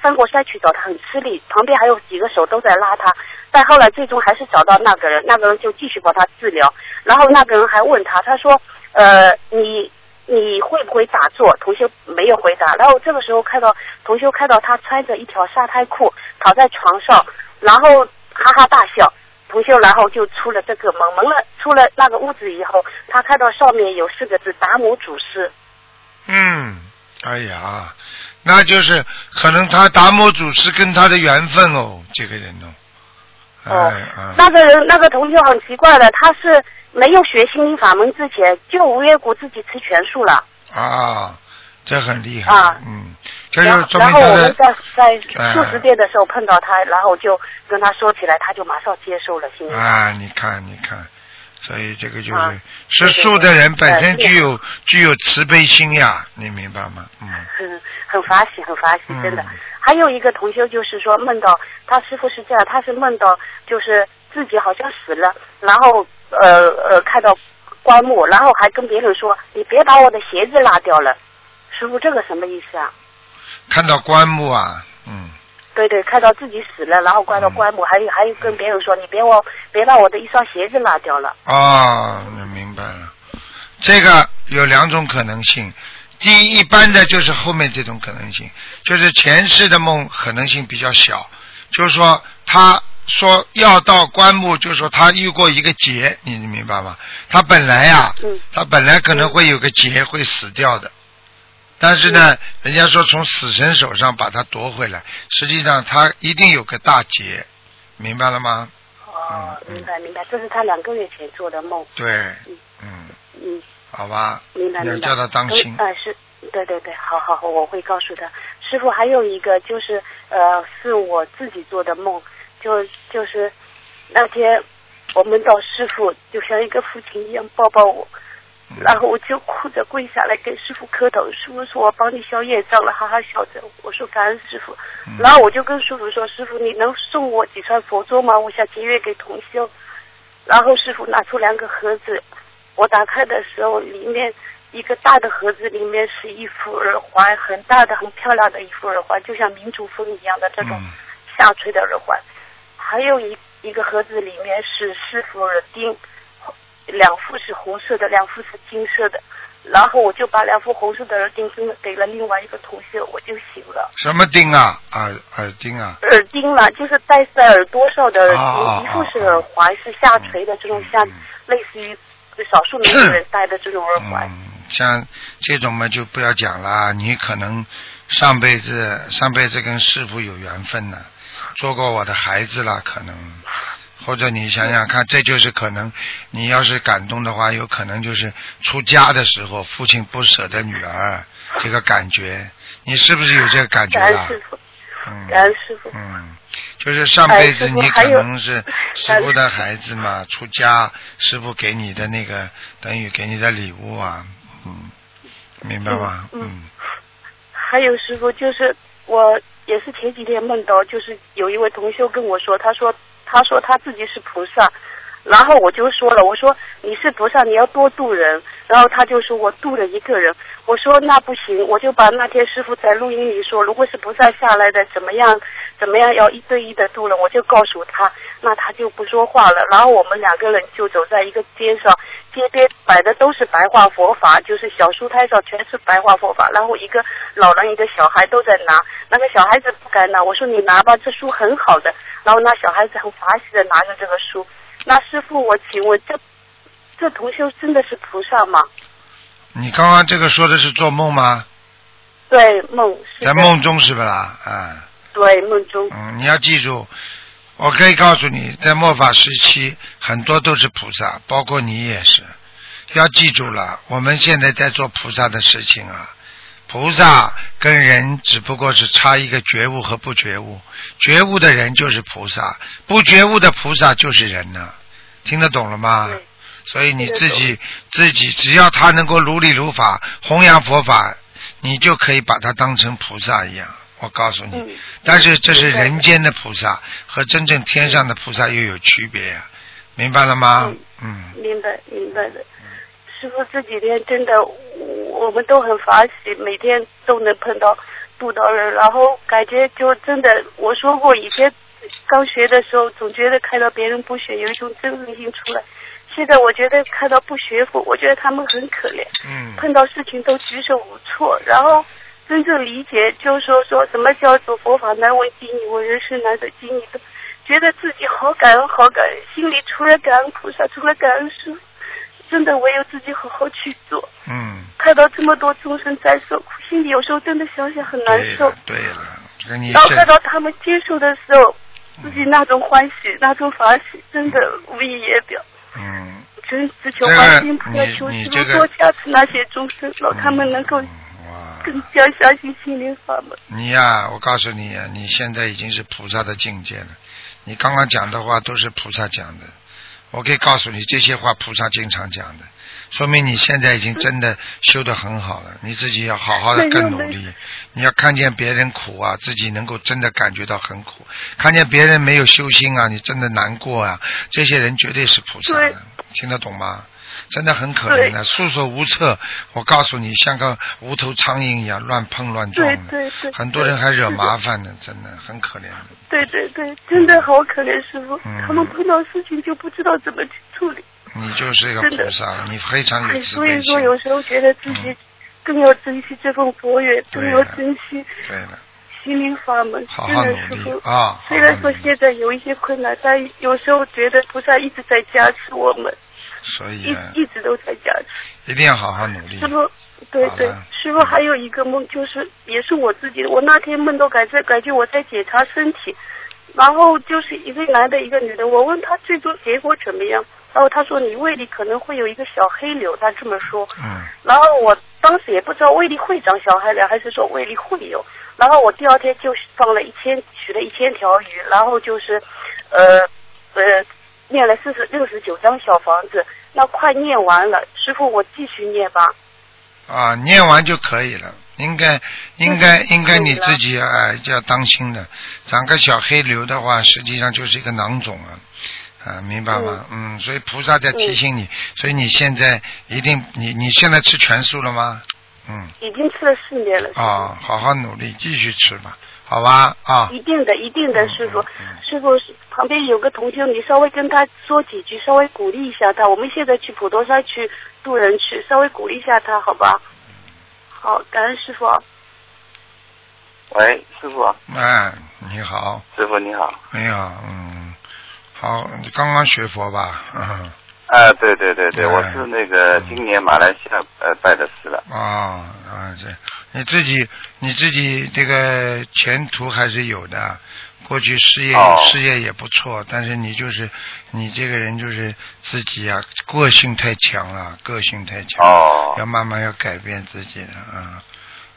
翻过山去找他很吃力，旁边还有几个手都在拉他。但后来最终还是找到那个人，那个人就继续帮他治疗。然后那个人还问他，他说：“呃，你你会不会打坐？”同修没有回答。然后这个时候看到同修看到他穿着一条沙滩裤躺在床上，然后哈哈大笑。同修然后就出了这个门，门了出了那个屋子以后，他看到上面有四个字“达摩祖师”。嗯，哎呀，那就是可能他达摩祖师跟他的缘分哦，这个人哦。哦，那个人那个同学很奇怪的，他是没有学心灵法门之前就无缘故自己吃全素了。啊，这很厉害。啊，嗯，这就然后我们在在素食店的时候碰到他，然后就跟他说起来，他就马上接受了心灵。啊，你看，你看，所以这个就是吃素的人本身具有具有慈悲心呀，你明白吗？嗯。很很发喜，很发喜，真的。还有一个同学就是说梦到他师傅是这样，他是梦到就是自己好像死了，然后呃呃看到棺木，然后还跟别人说你别把我的鞋子拉掉了，师傅这个什么意思啊？看到棺木啊，嗯。对对，看到自己死了，然后关到棺木，还有还有跟别人说你别我别把我的一双鞋子拉掉了。哦，那明白了，这个有两种可能性。第一，一般的就是后面这种可能性，就是前世的梦可能性比较小，就是说他说要到棺木，就是说他遇过一个劫，你明白吗？他本来呀，他本来可能会有个劫会死掉的，但是呢，人家说从死神手上把他夺回来，实际上他一定有个大劫，明白了吗？哦，明白明白，这是他两个月前做的梦。对，嗯嗯。好吧，明白明白。要叫他当心。啊，是，对对对，好好好，我会告诉他。师傅还有一个就是呃，是我自己做的梦，就就是那天我们到师傅就像一个父亲一样抱抱我，然后我就哭着跪下来给师傅磕头。师傅说我帮你消业障了，哈哈笑着。我说感恩师傅。然后我就跟师傅说，师傅你能送我几串佛珠吗？我想节约给同修。然后师傅拿出两个盒子。我打开的时候，里面一个大的盒子里面是一副耳环，很大的、很漂亮的一副耳环，就像民族风一样的这种下垂的耳环。还有一一个盒子里面是师傅耳钉，两副是红色的，两副是金色的。然后我就把两副红色的耳钉给给了另外一个同学，我就醒了。什么钉啊？耳耳钉啊？耳钉嘛，就是戴在耳朵上的耳钉。一副是耳环，是下垂的这种，像类似于。少数民族人戴的这种耳环，嗯，像这种嘛就不要讲了。你可能上辈子上辈子跟师傅有缘分呢，做过我的孩子了，可能或者你想想看，这就是可能。你要是感动的话，有可能就是出家的时候，父亲不舍得女儿，这个感觉，你是不是有这个感觉啊？嗯，感恩师傅。嗯。就是上辈子你可能是师傅的孩子嘛，出家师傅给你的那个等于给你的礼物啊，嗯，明白吗？嗯。还有师傅，就是我也是前几天梦到，就是有一位同修跟我说，他说他说他自己是菩萨，然后我就说了，我说你是菩萨，你要多度人。然后他就说我度了一个人，我说那不行，我就把那天师傅在录音里说，如果是菩萨下来的，怎么样，怎么样要一对一的度了，我就告诉他，那他就不说话了。然后我们两个人就走在一个街上，街边摆的都是白话佛法，就是小书摊上全是白话佛法。然后一个老人一个小孩都在拿，那个小孩子不敢拿，我说你拿吧，这书很好的。然后那小孩子很法喜的拿着这个书，那师傅我请问这。这同修真的是菩萨吗？你刚刚这个说的是做梦吗？对，梦是。在梦中是不啦？啊。对，梦中。嗯，你要记住，我可以告诉你，在末法时期，很多都是菩萨，包括你也是。要记住了，我们现在在做菩萨的事情啊。菩萨跟人只不过是差一个觉悟和不觉悟，觉悟的人就是菩萨，不觉悟的菩萨就是人呢。听得懂了吗？所以你自己自己只要他能够如理如法弘扬佛法，你就可以把他当成菩萨一样。我告诉你，但是这是人间的菩萨和真正天上的菩萨又有区别呀，明白了吗？嗯，明白明白的。师傅这几天真的，我们都很发喜，每天都能碰到渡道人，然后感觉就真的，我说过以前刚学的时候，总觉得看到别人不学，有一种真诚心出来。现在我觉得看到不学佛，我觉得他们很可怜，嗯，碰到事情都举手无措。然后真正理解，就是说说什么叫做佛法难为经你，我人生难得经历的，觉得自己好感恩，好感恩，心里除了感恩菩萨，除了感恩师，真的唯有自己好好去做。嗯，看到这么多众生在受苦，心里有时候真的想想很难受。对了，然后看到他们接受的时候，自己那种欢喜，那种法喜，真的无以言表。嗯，真只求观心菩萨求师傅多加持那些众生，让他们能够更加相信心灵法门。你呀，我告诉你呀，你现在已经是菩萨的境界了。你刚刚讲的话都是菩萨讲的，我可以告诉你，这些话菩萨经常讲的。说明你现在已经真的修得很好了，你自己要好好的更努力。你要看见别人苦啊，自己能够真的感觉到很苦；看见别人没有修心啊，你真的难过啊。这些人绝对是菩萨的，听得懂吗？真的很可怜的，束手无策。我告诉你，像个无头苍蝇一样乱碰乱撞的，很多人还惹麻烦呢，真的很可怜。对对对，真的好可怜，师傅，他们碰到事情就不知道怎么去处理。你就是一个菩萨，你非常有所以说，有时候觉得自己更要珍惜这份佛缘，更要珍惜对心灵法门。好好的是啊！虽然说现在有一些困难，但有时候觉得菩萨一直在加持我们。所以一一直都在加持。一定要好好努力。师傅，对对，师傅还有一个梦，就是也是我自己的。我那天梦到感觉感觉我在检查身体，然后就是一个男的，一个女的。我问他最终结果怎么样？然后他说你胃里可能会有一个小黑瘤，他这么说。嗯。然后我当时也不知道胃里会长小黑瘤，还是说胃里会有。然后我第二天就放了一千，取了一千条鱼，然后就是，呃，呃，念了四十六十九张小房子，那快念完了，师傅我继续念吧。啊，念完就可以了，应该应该应该你自己啊要当心的，长个小黑瘤的话，实际上就是一个囊肿啊。啊，明白吗？嗯，所以菩萨在提醒你，所以你现在一定，你你现在吃全素了吗？嗯，已经吃了四年了。啊，好好努力，继续吃吧，好吧？啊，一定的，一定的，师傅，师傅旁边有个同学，你稍微跟他说几句，稍微鼓励一下他。我们现在去普陀山去渡人去，稍微鼓励一下他，好吧？好，感恩师傅。喂，师傅。哎，你好。师傅你好。你好，嗯。好，你刚刚学佛吧？嗯。啊，对对对对，我是那个今年马来西亚呃拜的师了。啊啊，这你自己你自己这个前途还是有的，过去事业事业也不错，但是你就是你这个人就是自己啊，个性太强了，个性太强，要慢慢要改变自己的啊。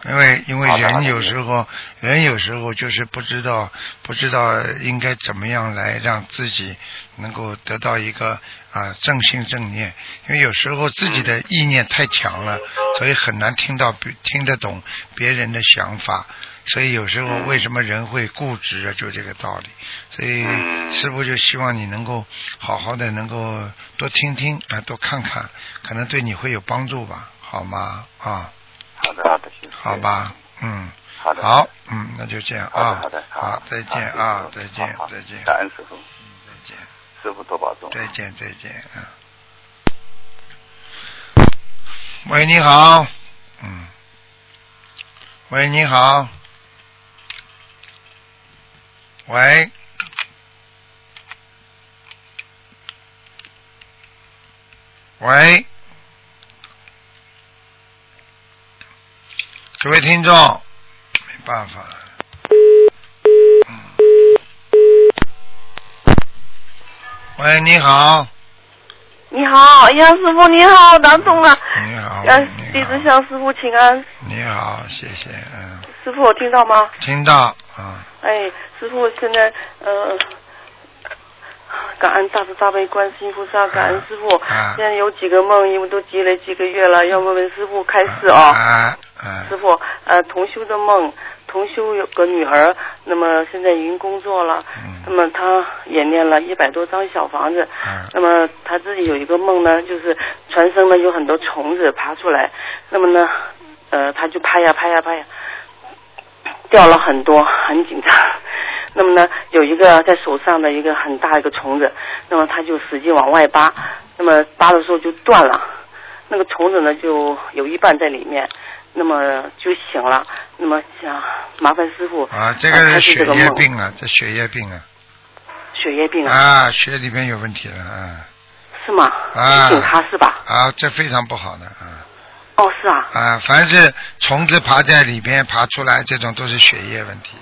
因为因为人有时候人有时候就是不知道不知道应该怎么样来让自己能够得到一个啊正心正念，因为有时候自己的意念太强了，所以很难听到听得懂别人的想法。所以有时候嗯为什么人会固执啊？就这个道理。所以嗯师傅就希望你能够好好的，能够多听听啊，多看看，可能对你会有帮助吧，好吗？啊，好的好的。好。吧，嗯，好的。好，嗯，那就这样好的啊，好的好，再见啊，再见好好，再见，感恩师傅，再见，师傅多保重。再见，再见啊。喂，你好，嗯，喂，你好，喂，喂，这位听众，没办法了，嗯，喂，你好，你好，杨师傅你好，打通了。你好，让你弟子好，向师傅请安。你好，谢谢，嗯，师傅有听到吗？听到，啊，哎，师傅现在呃，感恩大慈大悲观世音菩萨，感恩师傅。啊现在有几个梦，因为都积累几个月了，要问问师傅开示啊。啊啊师傅，呃，同修的梦，同修有个女儿，那么现在已经工作了，那嗯么她也念了一百多张小房子，啊那么她自己有一个梦呢，就是全身呢有很多虫子爬出来，那么呢，呃，她就拍呀拍呀拍呀，掉了很多，很紧张。那么呢，有一个在手上的一个很大一个虫子，那么他就使劲往外扒，那么扒的时候就断了，那个虫子呢就有一半在里面，那么就醒了。那么想麻烦师傅啊，这个是血液病啊，这血液病啊，血液病啊，啊，血里面有问题了，啊是吗？啊警察是吧？啊，这非常不好的，啊哦，是啊。啊，凡是虫子爬在里边爬出来，这种都是血液问题。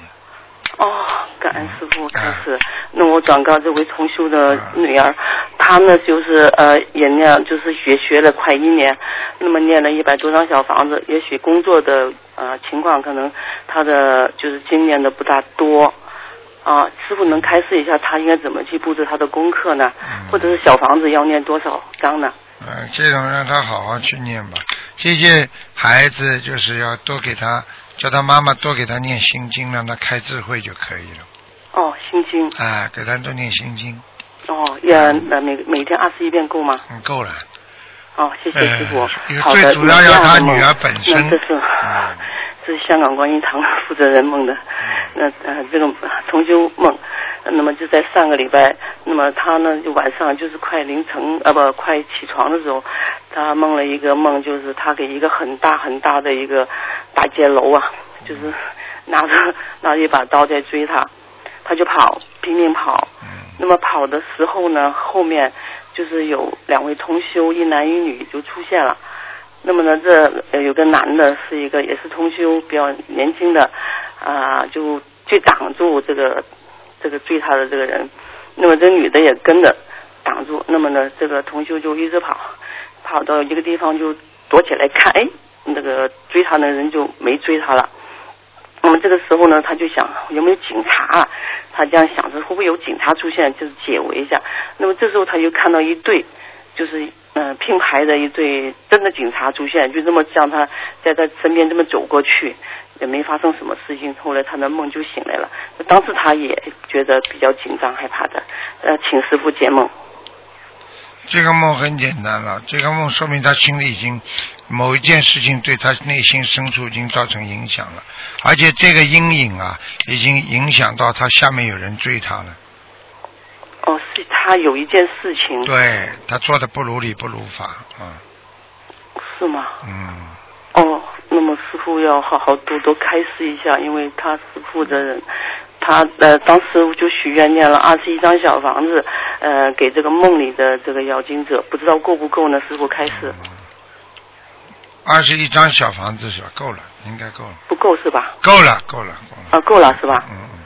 哦，感恩师嗯傅开始。那我转告这位同修的女儿，她呢就是呃也念就是学学了快一年，那么念了一百多张小房子，也许工作的呃情况可能她的就是经验的不大多。啊，师傅能开示一下她应该怎么去布置她的功课呢？或者是小房子要念多少张呢？嗯，这种让她好好去念吧。这些孩子就是要多给他，叫他妈妈多给他念心经，让他开智慧就可以了。哦，心经。哎，给他多念心经，哦，也那每每天二十一遍够吗？嗯，够了。哦，谢谢师傅。最主要要他女儿本身那这是、嗯 这是香港观音堂 负责人梦的。那呃，这个重修梦，那么就在上个礼拜，那么他呢就晚上就是快凌晨呃不快起床的时候，他梦了一个梦，就是他给一个很大很大的一个大街楼啊，就是拿着拿着一把刀在追他，他就跑，拼命跑。那么跑的时候呢，后面就是有两位同修，一男一女就出现了。那么呢，这呃有个男的是一个也是同修，比较年轻的，啊、就去挡住这个这个追他的这个人。那么这女的也跟着挡住。那么呢，这个同修就一直跑，跑到一个地方就躲起来看，哎，那个追他的人就没追他了。那么这个时候呢，他就想有没有警察、啊？他这样想着会不会有警察出现，就是解围一下。那么这时候他就看到一队，就是嗯、呃并排的一队真的警察出现，就这么向他在他身边这么走过去，也没发生什么事情。后来他的梦就醒来了，当时他也觉得比较紧张害怕的，呃，请师傅解梦。这个梦很简单了，这个梦说明他心里已经某一件事情对他内心深处已经造成影响了，而且这个阴影啊，已经影响到他下面有人追他了。哦，是他有一件事情，对他做的不如理不如法，嗯是吗？嗯，哦，那么师傅要好好多多开示一下，因为他是负责人，他呃当时就许愿念了二十一张小房子，呃给这个梦里的这个妖精者，不知道够不够呢？师傅开示二十一张小房子是吧？够了，应该够了，不够是吧？够了，够了，够了。啊，够了是吧？嗯嗯。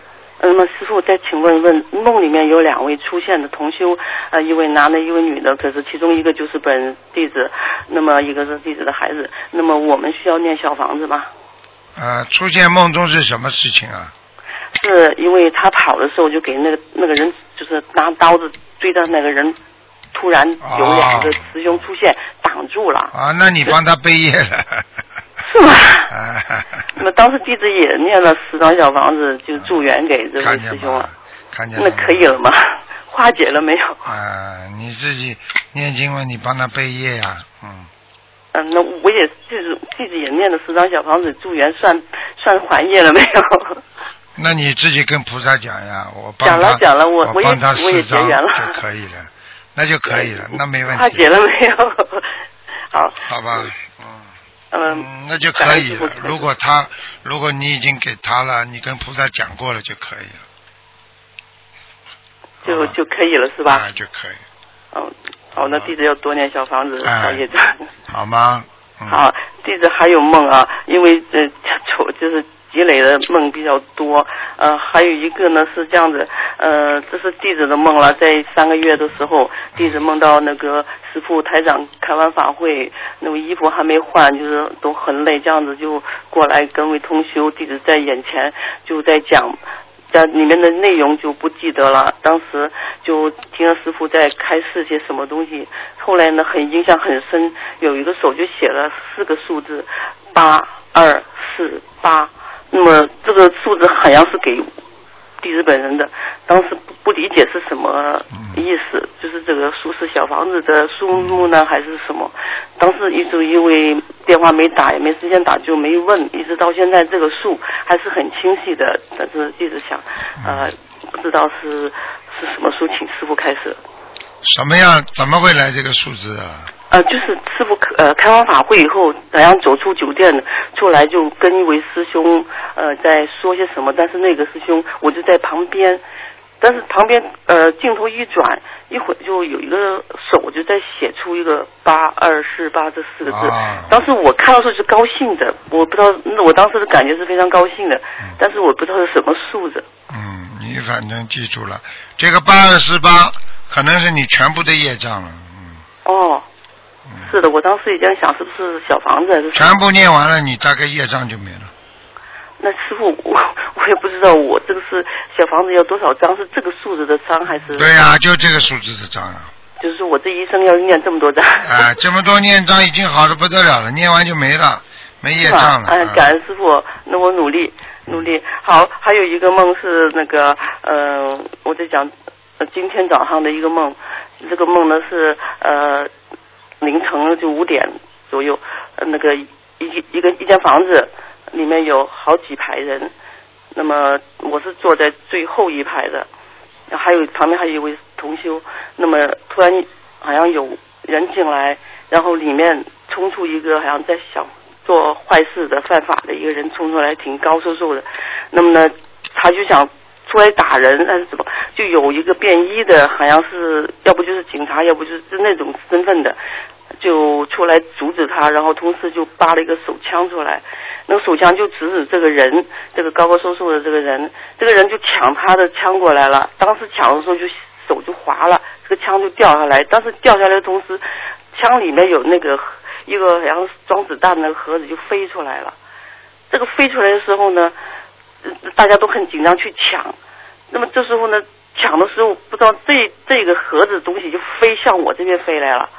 那么师傅再请问问，梦里面有两位出现的同修，呃，一位男的，一位女的，可是其中一个就是本弟子，那么一个是弟子的孩子，那么我们需要念小房子吗？呃，出现梦中是什么事情啊？是因为他跑的时候就给那个那个人就是拿刀子追的那个人，突然有两个师兄出现挡住了。啊，那你帮他背业了。是吗？啊，那么当时弟子也念了十张小房子，就助缘给这位师兄了。？看见了那可以了吗？化解了没有？啊，你自己念经嘛，你帮他背业呀、嗯，嗯，那我也就是弟子也念了十张小房子助缘，算算还业了没有？那你自己跟菩萨讲呀，我帮讲了他讲了我我帮他我也结缘了就可以了，那就可以了，那没问题，他结了没有？好，好吧？嗯，那就可以了。如果他，如果你已经给他了，你跟菩萨讲过了就可以了，就就可以了是吧？啊，就可以，哦，好，那弟子要多念小房子，哎小业障。好吗？嗯好，弟子还有梦啊，因为呃，丑就是积累的梦比较多，呃，还有一个呢是这样子，呃，这是弟子的梦了，在三个月的时候，弟子梦到那个师傅台长开完法会，那个衣服还没换，就是都很累，这样子就过来跟位同修，弟子在眼前就在讲。但里面的内容就不记得了，当时就听了师傅在开示些什么东西，后来呢很印象很深，有一个手就写了四个数字，八二四八，那么这个数字好像是给弟子本人的，当时不不理解是什么意思，就是这个数是小房子的数目呢，还是什么？当时一直因为电话没打，也没时间打，就没问，一直到现在这个数还是很清晰的，但是一直想，呃，不知道是是什么书，请师傅开始。什么样？怎么会来这个数字啊？呃，就是师傅呃开完法会以后，然后走出酒店出来，就跟一位师兄呃在说些什么，但是那个师兄我就在旁边，但是旁边呃镜头一转，一会儿就有一个手就在写出一个八二四八这四个字，啊当时我看到时候是高兴的，我不知道，那我当时的感觉是非常高兴的，但是我不知道是什么数字。嗯，你反正记住了，这个八二四八可能是你全部的业障了，嗯哦，是的，我当时也这样想，是不是小房子还是全部念完了，你大概业障就没了。那师傅，我我也不知道，我这个是小房子要多少张？是这个数字的张还是？对呀、就这个数字的张啊。就是说我这一生要念这么多张。啊，这么多念章已经好的不得了了，念完就没了，没业障了。哎，啊感恩师傅，那我努力努力。好，还有一个梦是那个，呃，我在讲、呃今天早上的一个梦，这个梦呢是呃凌晨就五点左右，那个一一个一间房子里面有好几排人，那么我是坐在最后一排的，还有旁边还有一位同修，那么突然好像有人进来，然后里面冲出一个好像在想做坏事的、犯法的一个人冲出来，挺高瘦瘦的。那么呢，他就想出来打人还是怎么？就有一个便衣的，好像是要不就是警察，要不就是那种身份的，就出来阻止他，然后同时就拔了一个手枪出来。那个手枪就指指这个人，这个高高瘦瘦的这个人，这个人就抢他的枪过来了。当时抢的时候就手就滑了，这个枪就掉下来。当时掉下来的同时，枪里面有那个一个好像是装子弹的盒子就飞出来了。这个飞出来的时候呢，大家都很紧张去抢。那么这时候呢，抢的时候不知道这这个盒子东西就飞向我这边飞来了。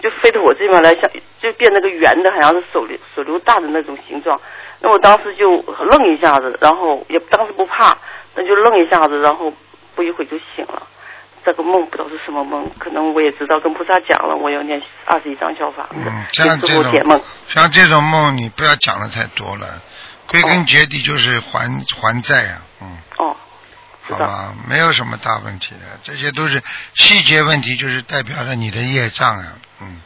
就飞到我这边来，像就变那个圆的，好像是手榴手榴弹的那种形状。那我当时就愣一下子，然后也当时不怕，那就愣一下子，然后不一会就醒了。这个梦不知道是什么梦，可能我也知道跟菩萨讲了，我要念二十一张小法子，嗯，像这种解梦。像这种梦，你不要讲的太多了，归根结底就是还还债啊，嗯。哦。好吧，没有什么大问题的，这些都是细节问题，就是代表了你的业障啊，嗯。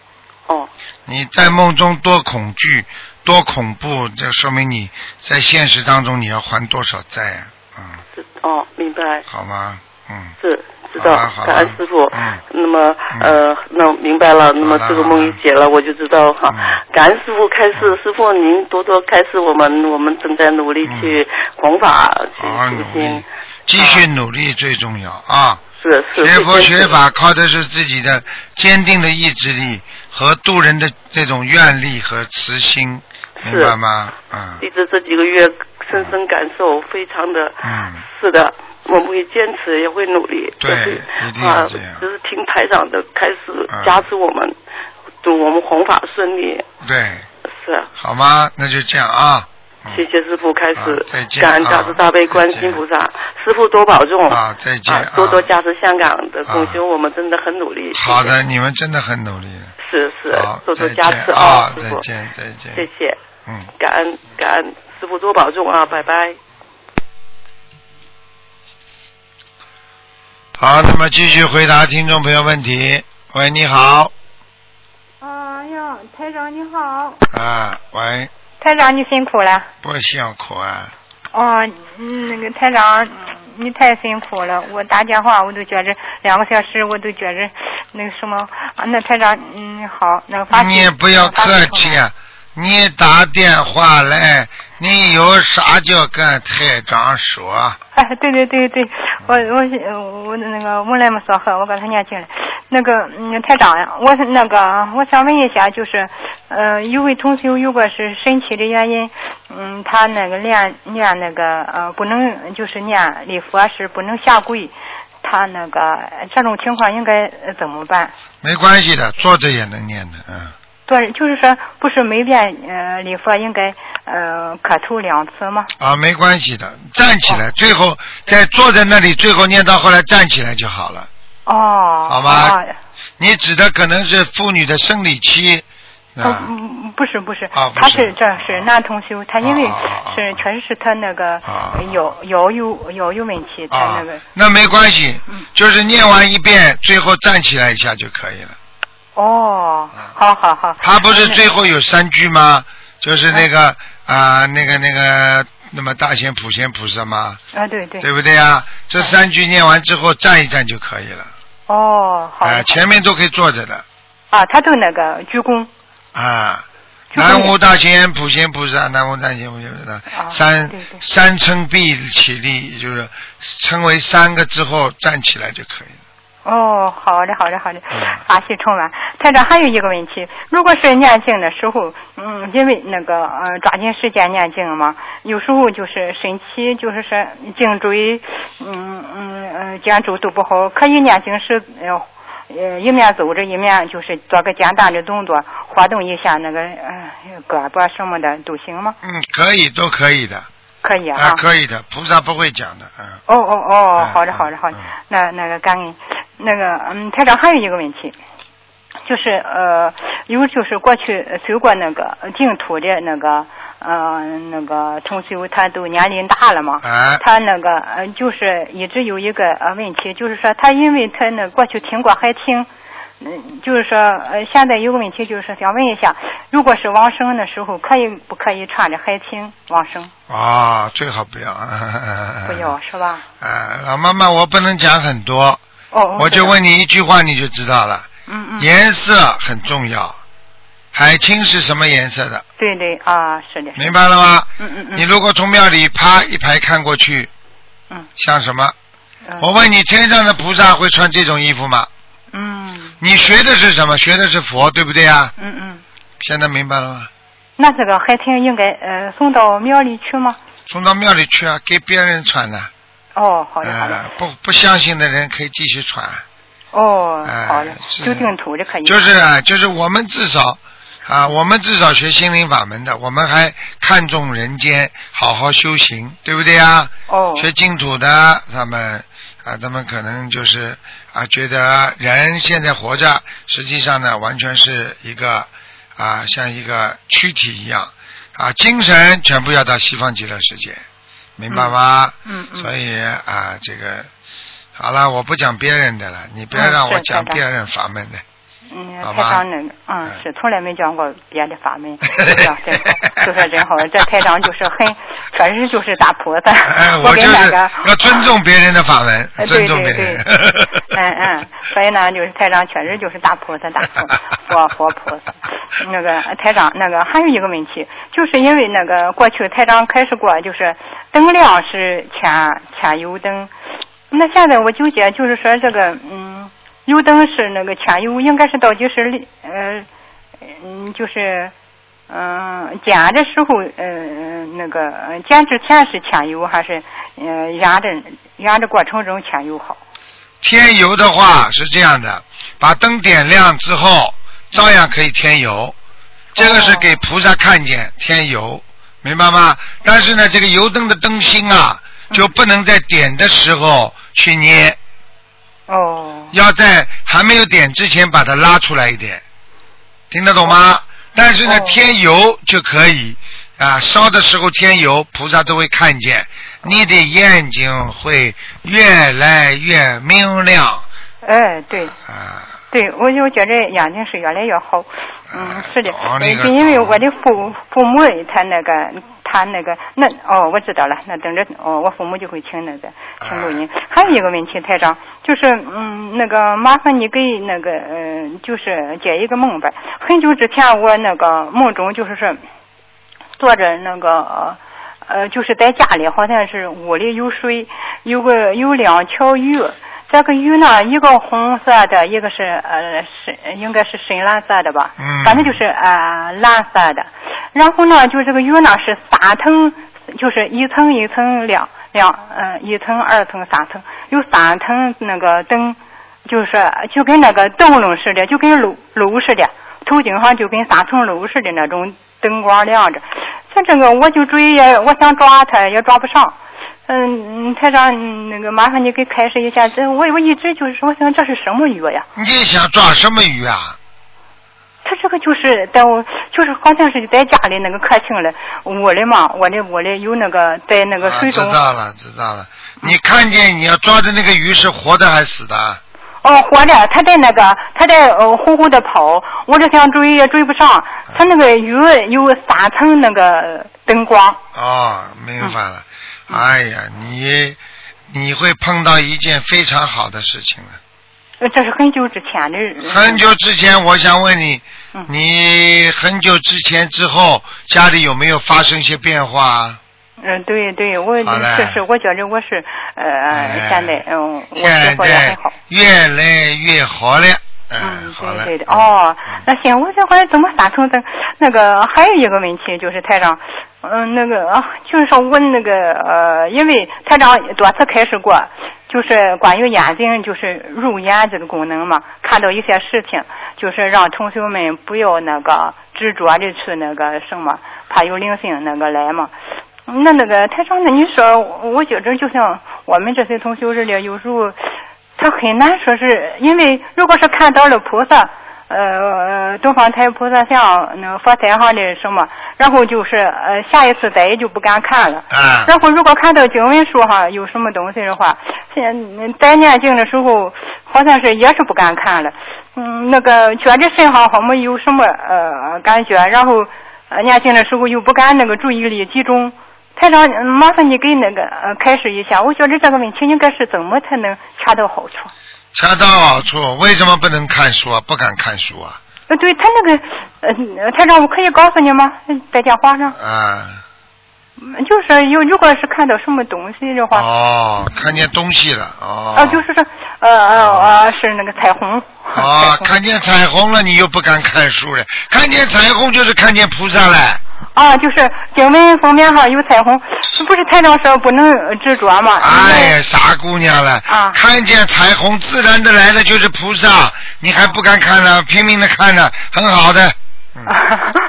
哦。你在梦中多恐惧、多恐怖，这说明你在现实当中你要还多少债啊？嗯，哦，明白。好吗？嗯。是知道感恩师傅。嗯。那么呃，那明白了，那么这个梦一解了，我就知道哈。嗯感恩师傅开示，师傅您多多开示我们，我们正在努力去弘法，去修努心力。，继续努力最重要啊！是是。学佛学法靠的是自己的坚定的意志力和渡人的这种愿力和慈心，明白吗？嗯一直这几个月深深感受，非常的，嗯，是的，我们会坚持，也会努力，对就是听台长的开始嗯加持我们，祝我们弘法顺利，对，是。好吗？那就这样啊。谢谢师傅，开始啊再见感恩大慈大悲观世音菩萨，师傅多保重啊，再见啊，多多加持香港的共修，啊我们真的很努力。好的，你们真的很努力。是是，多多加持啊，师傅，再见再见。谢谢，嗯。感恩感恩师傅多保重啊，拜拜。好，那么继续回答听众朋友问题。喂，你好，哎呀，台长你好，啊，喂，台长你辛苦了。不辛苦啊，哦，嗯那个台长，你太辛苦了。我打电话我都觉着两个小时，我都觉着那个什么啊。那台长，嗯，好，那个发你也不要客气啊，你打电话来，你有啥就跟台长说。哎，对对对对，我我我那个我来没说好，我刚才念经了。那个嗯，台长呀，我是那个我想问一下，就是呃，有位同学有个是身体的原因，嗯，他那个练念那个呃不能就是念礼佛是不能下跪，他那个这种情况应该呃怎么办？没关系的，坐着也能念的，嗯。对，就是说不是每遍呃礼佛应该呃磕头两次吗？啊，没关系的，站起来，最后在坐在那里，最后念到后来站起来就好了。哦，好吧？哦。你指的可能是妇女的生理期，哦啊，，嗯不是不是，啊不是。他是这是男同修，他因为是确实是他那个腰腰有腰有问题，他啊那个，那没关系，嗯。就是念完一遍，最后站起来一下就可以了。哦，好好好，他不是最后有三句吗？就是那个啊，那个那个，那么大仙普贤菩萨吗？啊对对，对不对呀？这三句念完之后站一站就可以了。哦好啊，前面都可以坐着的啊，他都那个鞠躬，啊。南无大仙普贤菩萨，南无大仙普贤菩萨，三三称必起立，就是称为三个之后站起来就可以了。哦，好的好的好的，嗯法喜充满。台长还有一个问题，如果是念经的时候，嗯，因为那个呃抓紧时间念经嘛，有时候就是身体就是说颈椎，嗯嗯嗯肩周都不好，可以念经时呃呃一面走着一面就是做个简单的动作，活动一下那个呃胳膊什么的都行吗？嗯，可以，都可以的。可以啊。啊，可以的，菩萨不会讲的，嗯。哦哦哦，好的好的好的，那那个感恩，那个嗯，台长还有一个问题，就是呃，有就是过去修过那个净土的那个呃那个同修，他都年龄大了嘛，啊他那个呃就是一直有一个呃问题，就是说他因为他那过去听过海听。嗯，就是说，呃，现在有个问题，就是想问一下，如果是往生的时候，可以不可以穿着海听往生？啊，最好不要。不要是吧？啊，老妈妈，我不能讲很多，哦，我就问你一句话，你就知道了。嗯嗯。颜色很重要，海青是什么颜色的？对对啊，是的。明白了吗？嗯嗯嗯。你如果从庙里啪一排看过去，嗯，像什么？嗯我问你，天上的菩萨会穿这种衣服吗？嗯你学的是什么？学的是佛，对不对啊？嗯嗯，现在明白了吗？那这个海青应该呃送到庙里去吗？送到庙里去啊，给别人穿的。哦，好的好的。呃，不不相信的人可以继续传。哦，哎好的，是就净土的可以。就是啊，就是我们至少啊，我们至少学心灵法门的，我们还看重人间，好好修行，对不对啊？哦。学净土的，他们啊，他们可能就是啊，觉得人现在活着，实际上呢，完全是一个啊，像一个躯体一样啊，精神全部要到西方极乐世界，明白吗？嗯嗯。所以啊，这个好了，我不讲别人的了，你不要让我讲别人法门的。嗯，台长那个，嗯，是从来没讲过别的法门，就说真好。这台长就是很，确实就是大菩萨。哎，我我就是个，要尊重别人的法门，哎尊重别对对人。嗯嗯，所以呢，就是台长确实就是大菩萨，大菩萨，佛佛菩萨。那个台长，那个还有一个问题，就是因为那个过去台长开始过，就是灯亮是牵牵油灯，那现在我纠结，就是说这个嗯，油灯是那个牵油，应该是倒计时里呃嗯，就是嗯，煎的时候，呃，那个呃煎之前是添油还是呃压的压的过程中添油好？添油的话是这样的，把灯点亮之后，照样可以添油。这个是给菩萨看见添油，明白吗？但是呢，这个油灯的灯芯啊，就不能在点的时候去捏。哦。要在还没有点之前把它拉出来一点，听得懂吗？但是呢，添油就可以啊，烧的时候添油，菩萨都会看见，你的眼睛会越来越明亮。哎，对。啊。对，我就觉得眼睛是越来越好。嗯，是的。哦，那个。就因为我的父父母他那个他那个那哦，我知道了，那等着哦，我父母就会请那个请录音。还有一个问题，台长，就是嗯，那个麻烦你给那个呃，就是解一个梦呗。很久之前我那个梦中就是说，坐着那个呃，就是在家里，好像是屋里有水，有个有两条鱼。这个鱼呢，一个红色的，一个是呃深，应该是深蓝色的吧，反正就是呃蓝色的。然后呢，就这个鱼呢是三层，就是一层一层亮亮，嗯，一层二层三层，有三层那个灯，就是就跟那个灯笼似的，就跟炉炉似的，头顶上就跟三层炉似的那种灯光亮着。像这个我就追也，我想抓它也抓不上。嗯，台长，那个麻烦你给开示一下，这我我一直就是说，我想这是什么鱼呀？你想抓什么鱼啊？他这个就是在我，就是好像是在家里那个客厅里屋里嘛，我的屋里有那个在那个水中。知道了，知道了。你看见你要抓的那个鱼是活的还是死的？哦，活的，他在那个，他在呃呼呼的跑，我这想追也追不上，他那个鱼有三层那个灯光。哦，明白了。哎呀，你你会碰到一件非常好的事情了。这是很久之前的。很久之前，我想问你，你很久之前之后家里有没有发生一些变化？嗯，对对，我确实，我觉得我是呃，现在嗯，我生活也很好。越来越好了。嗯，对对的。哦，那行，我这会怎么打通的？那个还有一个问题就是台长。嗯，那个啊，就是说我那个呃，因为台长多次开始过，就是关于眼睛就是入眼这个功能嘛，看到一些事情，就是让同学们不要那个执着的去那个什么，怕有灵性那个来嘛。那那个台长，那你说，我觉着就像我们这些同学似的，有时候他很难说是因为如果是看到了菩萨。呃，东方台菩萨像那佛台上的什么，然后就是呃，下一次再也就不敢看了。嗯。然后如果看到经文书上有什么东西的话，现在念经的时候好像是也是不敢看了。嗯，那个觉着身上好没有什么呃感觉，然后念经的时候又不敢那个注意力集中。台长，麻烦你给那个呃开示一下，我觉得这个问题应该是怎么才能恰到好处？恰到好处，为什么不能看书啊？不敢看书啊？呃，对他那个呃，台长，我可以告诉你吗？在电话上。啊。就是有，如果是看到什么东西的话。哦，看见东西了哦。啊，就是说，呃呃呃，是那个彩虹。啊，看见彩虹了，你又不敢看书了。看见彩虹就是看见菩萨了。啊，就是经文封面上有彩虹，不是台长说不能执着吗？哎呀，傻姑娘了！啊，看见彩虹，自然的来的就是菩萨，你还不敢看呢，拼命的看呢，很好的。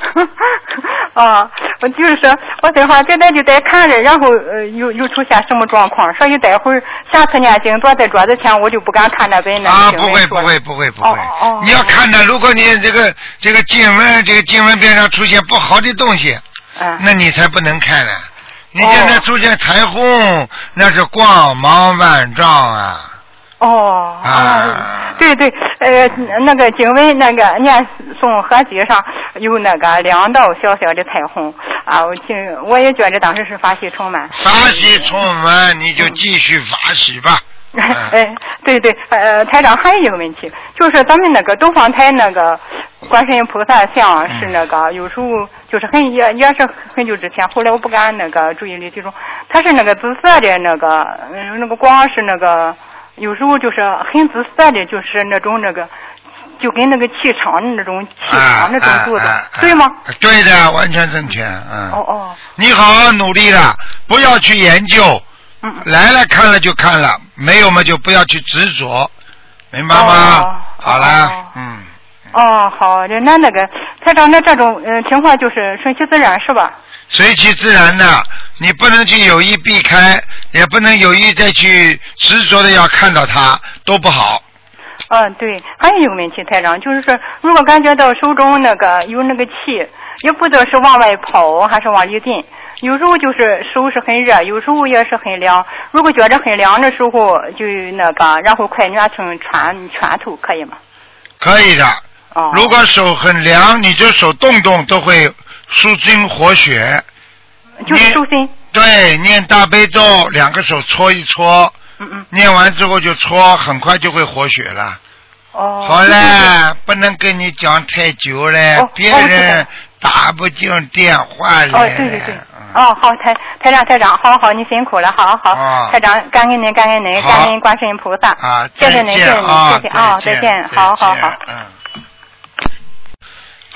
啊，我就是说，我这会现在那就在看着，然后呃，又又出现什么状况？所以待会儿下次念经坐在桌子前，我就不敢看那本那啊，不会不会不会不会。哦哦。你要看的，如果你这个这个经文这个经文边上出现不好的东西，嗯，那你才不能看呢。你现在出现彩虹，那是光芒万丈啊。哦，啊，对对，呃，那个经文那个念诵合集上有那个两道小小的彩虹啊，我听我也觉得当时是法喜充满。法喜充满，你就继续法喜吧。哎，对对，呃，台长还有一个问题，就是咱们那个东方台那个观世音菩萨像是那个有时候就是很也也是很久之前，后来我不敢那个注意力集中，它是那个紫色的那个嗯那个光是那个。有时候就是很紫色的，就是那种那个就跟那个气场那种气啊场那种做的，对吗？对的，完全正确，嗯。哦哦，你好好努力了，不要去研究，嗯来了看了就看了，没有嘛就不要去执着，明白吗？哦好了，嗯，哦，好的，那那个台长，那这种嗯、呃情况就是顺其自然是吧？随其自然的，你不能去有意避开，也不能有意再去执着的要看到它，都不好。嗯，对，还有一个问题，台长，就是说，如果感觉到手中那个有那个气，也不知道是往外跑还是往里进，有时候就是手是很热，有时候也是很凉。如果觉着很凉的时候，就那个，然后快捏成拳拳头，可以吗？可以的。哦。如果手很凉，你就手动动都会舒筋活血。就是舒心。对，念大悲咒，两个手搓一搓。嗯嗯。念完之后就搓，很快就会活血了。哦。好对对了，不能跟你讲太久了，哦别人道打不进电话哦，来。对对对。哦，好，台台长，台长，好好，你辛苦了，好好，啊台长，感恩您，感恩您，感恩观世音菩萨，啊，谢谢您，谢谢您，啊谢谢啊，再见，好好好。嗯。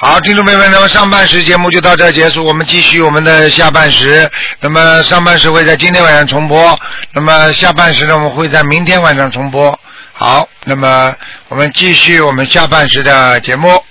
好，听众朋友们，那么上半时节目就到这结束，我们继续我们的下半时。那么上半时会在今天晚上重播，那么下半时呢，我们会在明天晚上重播。好，那么我们继续我们下半时的节目。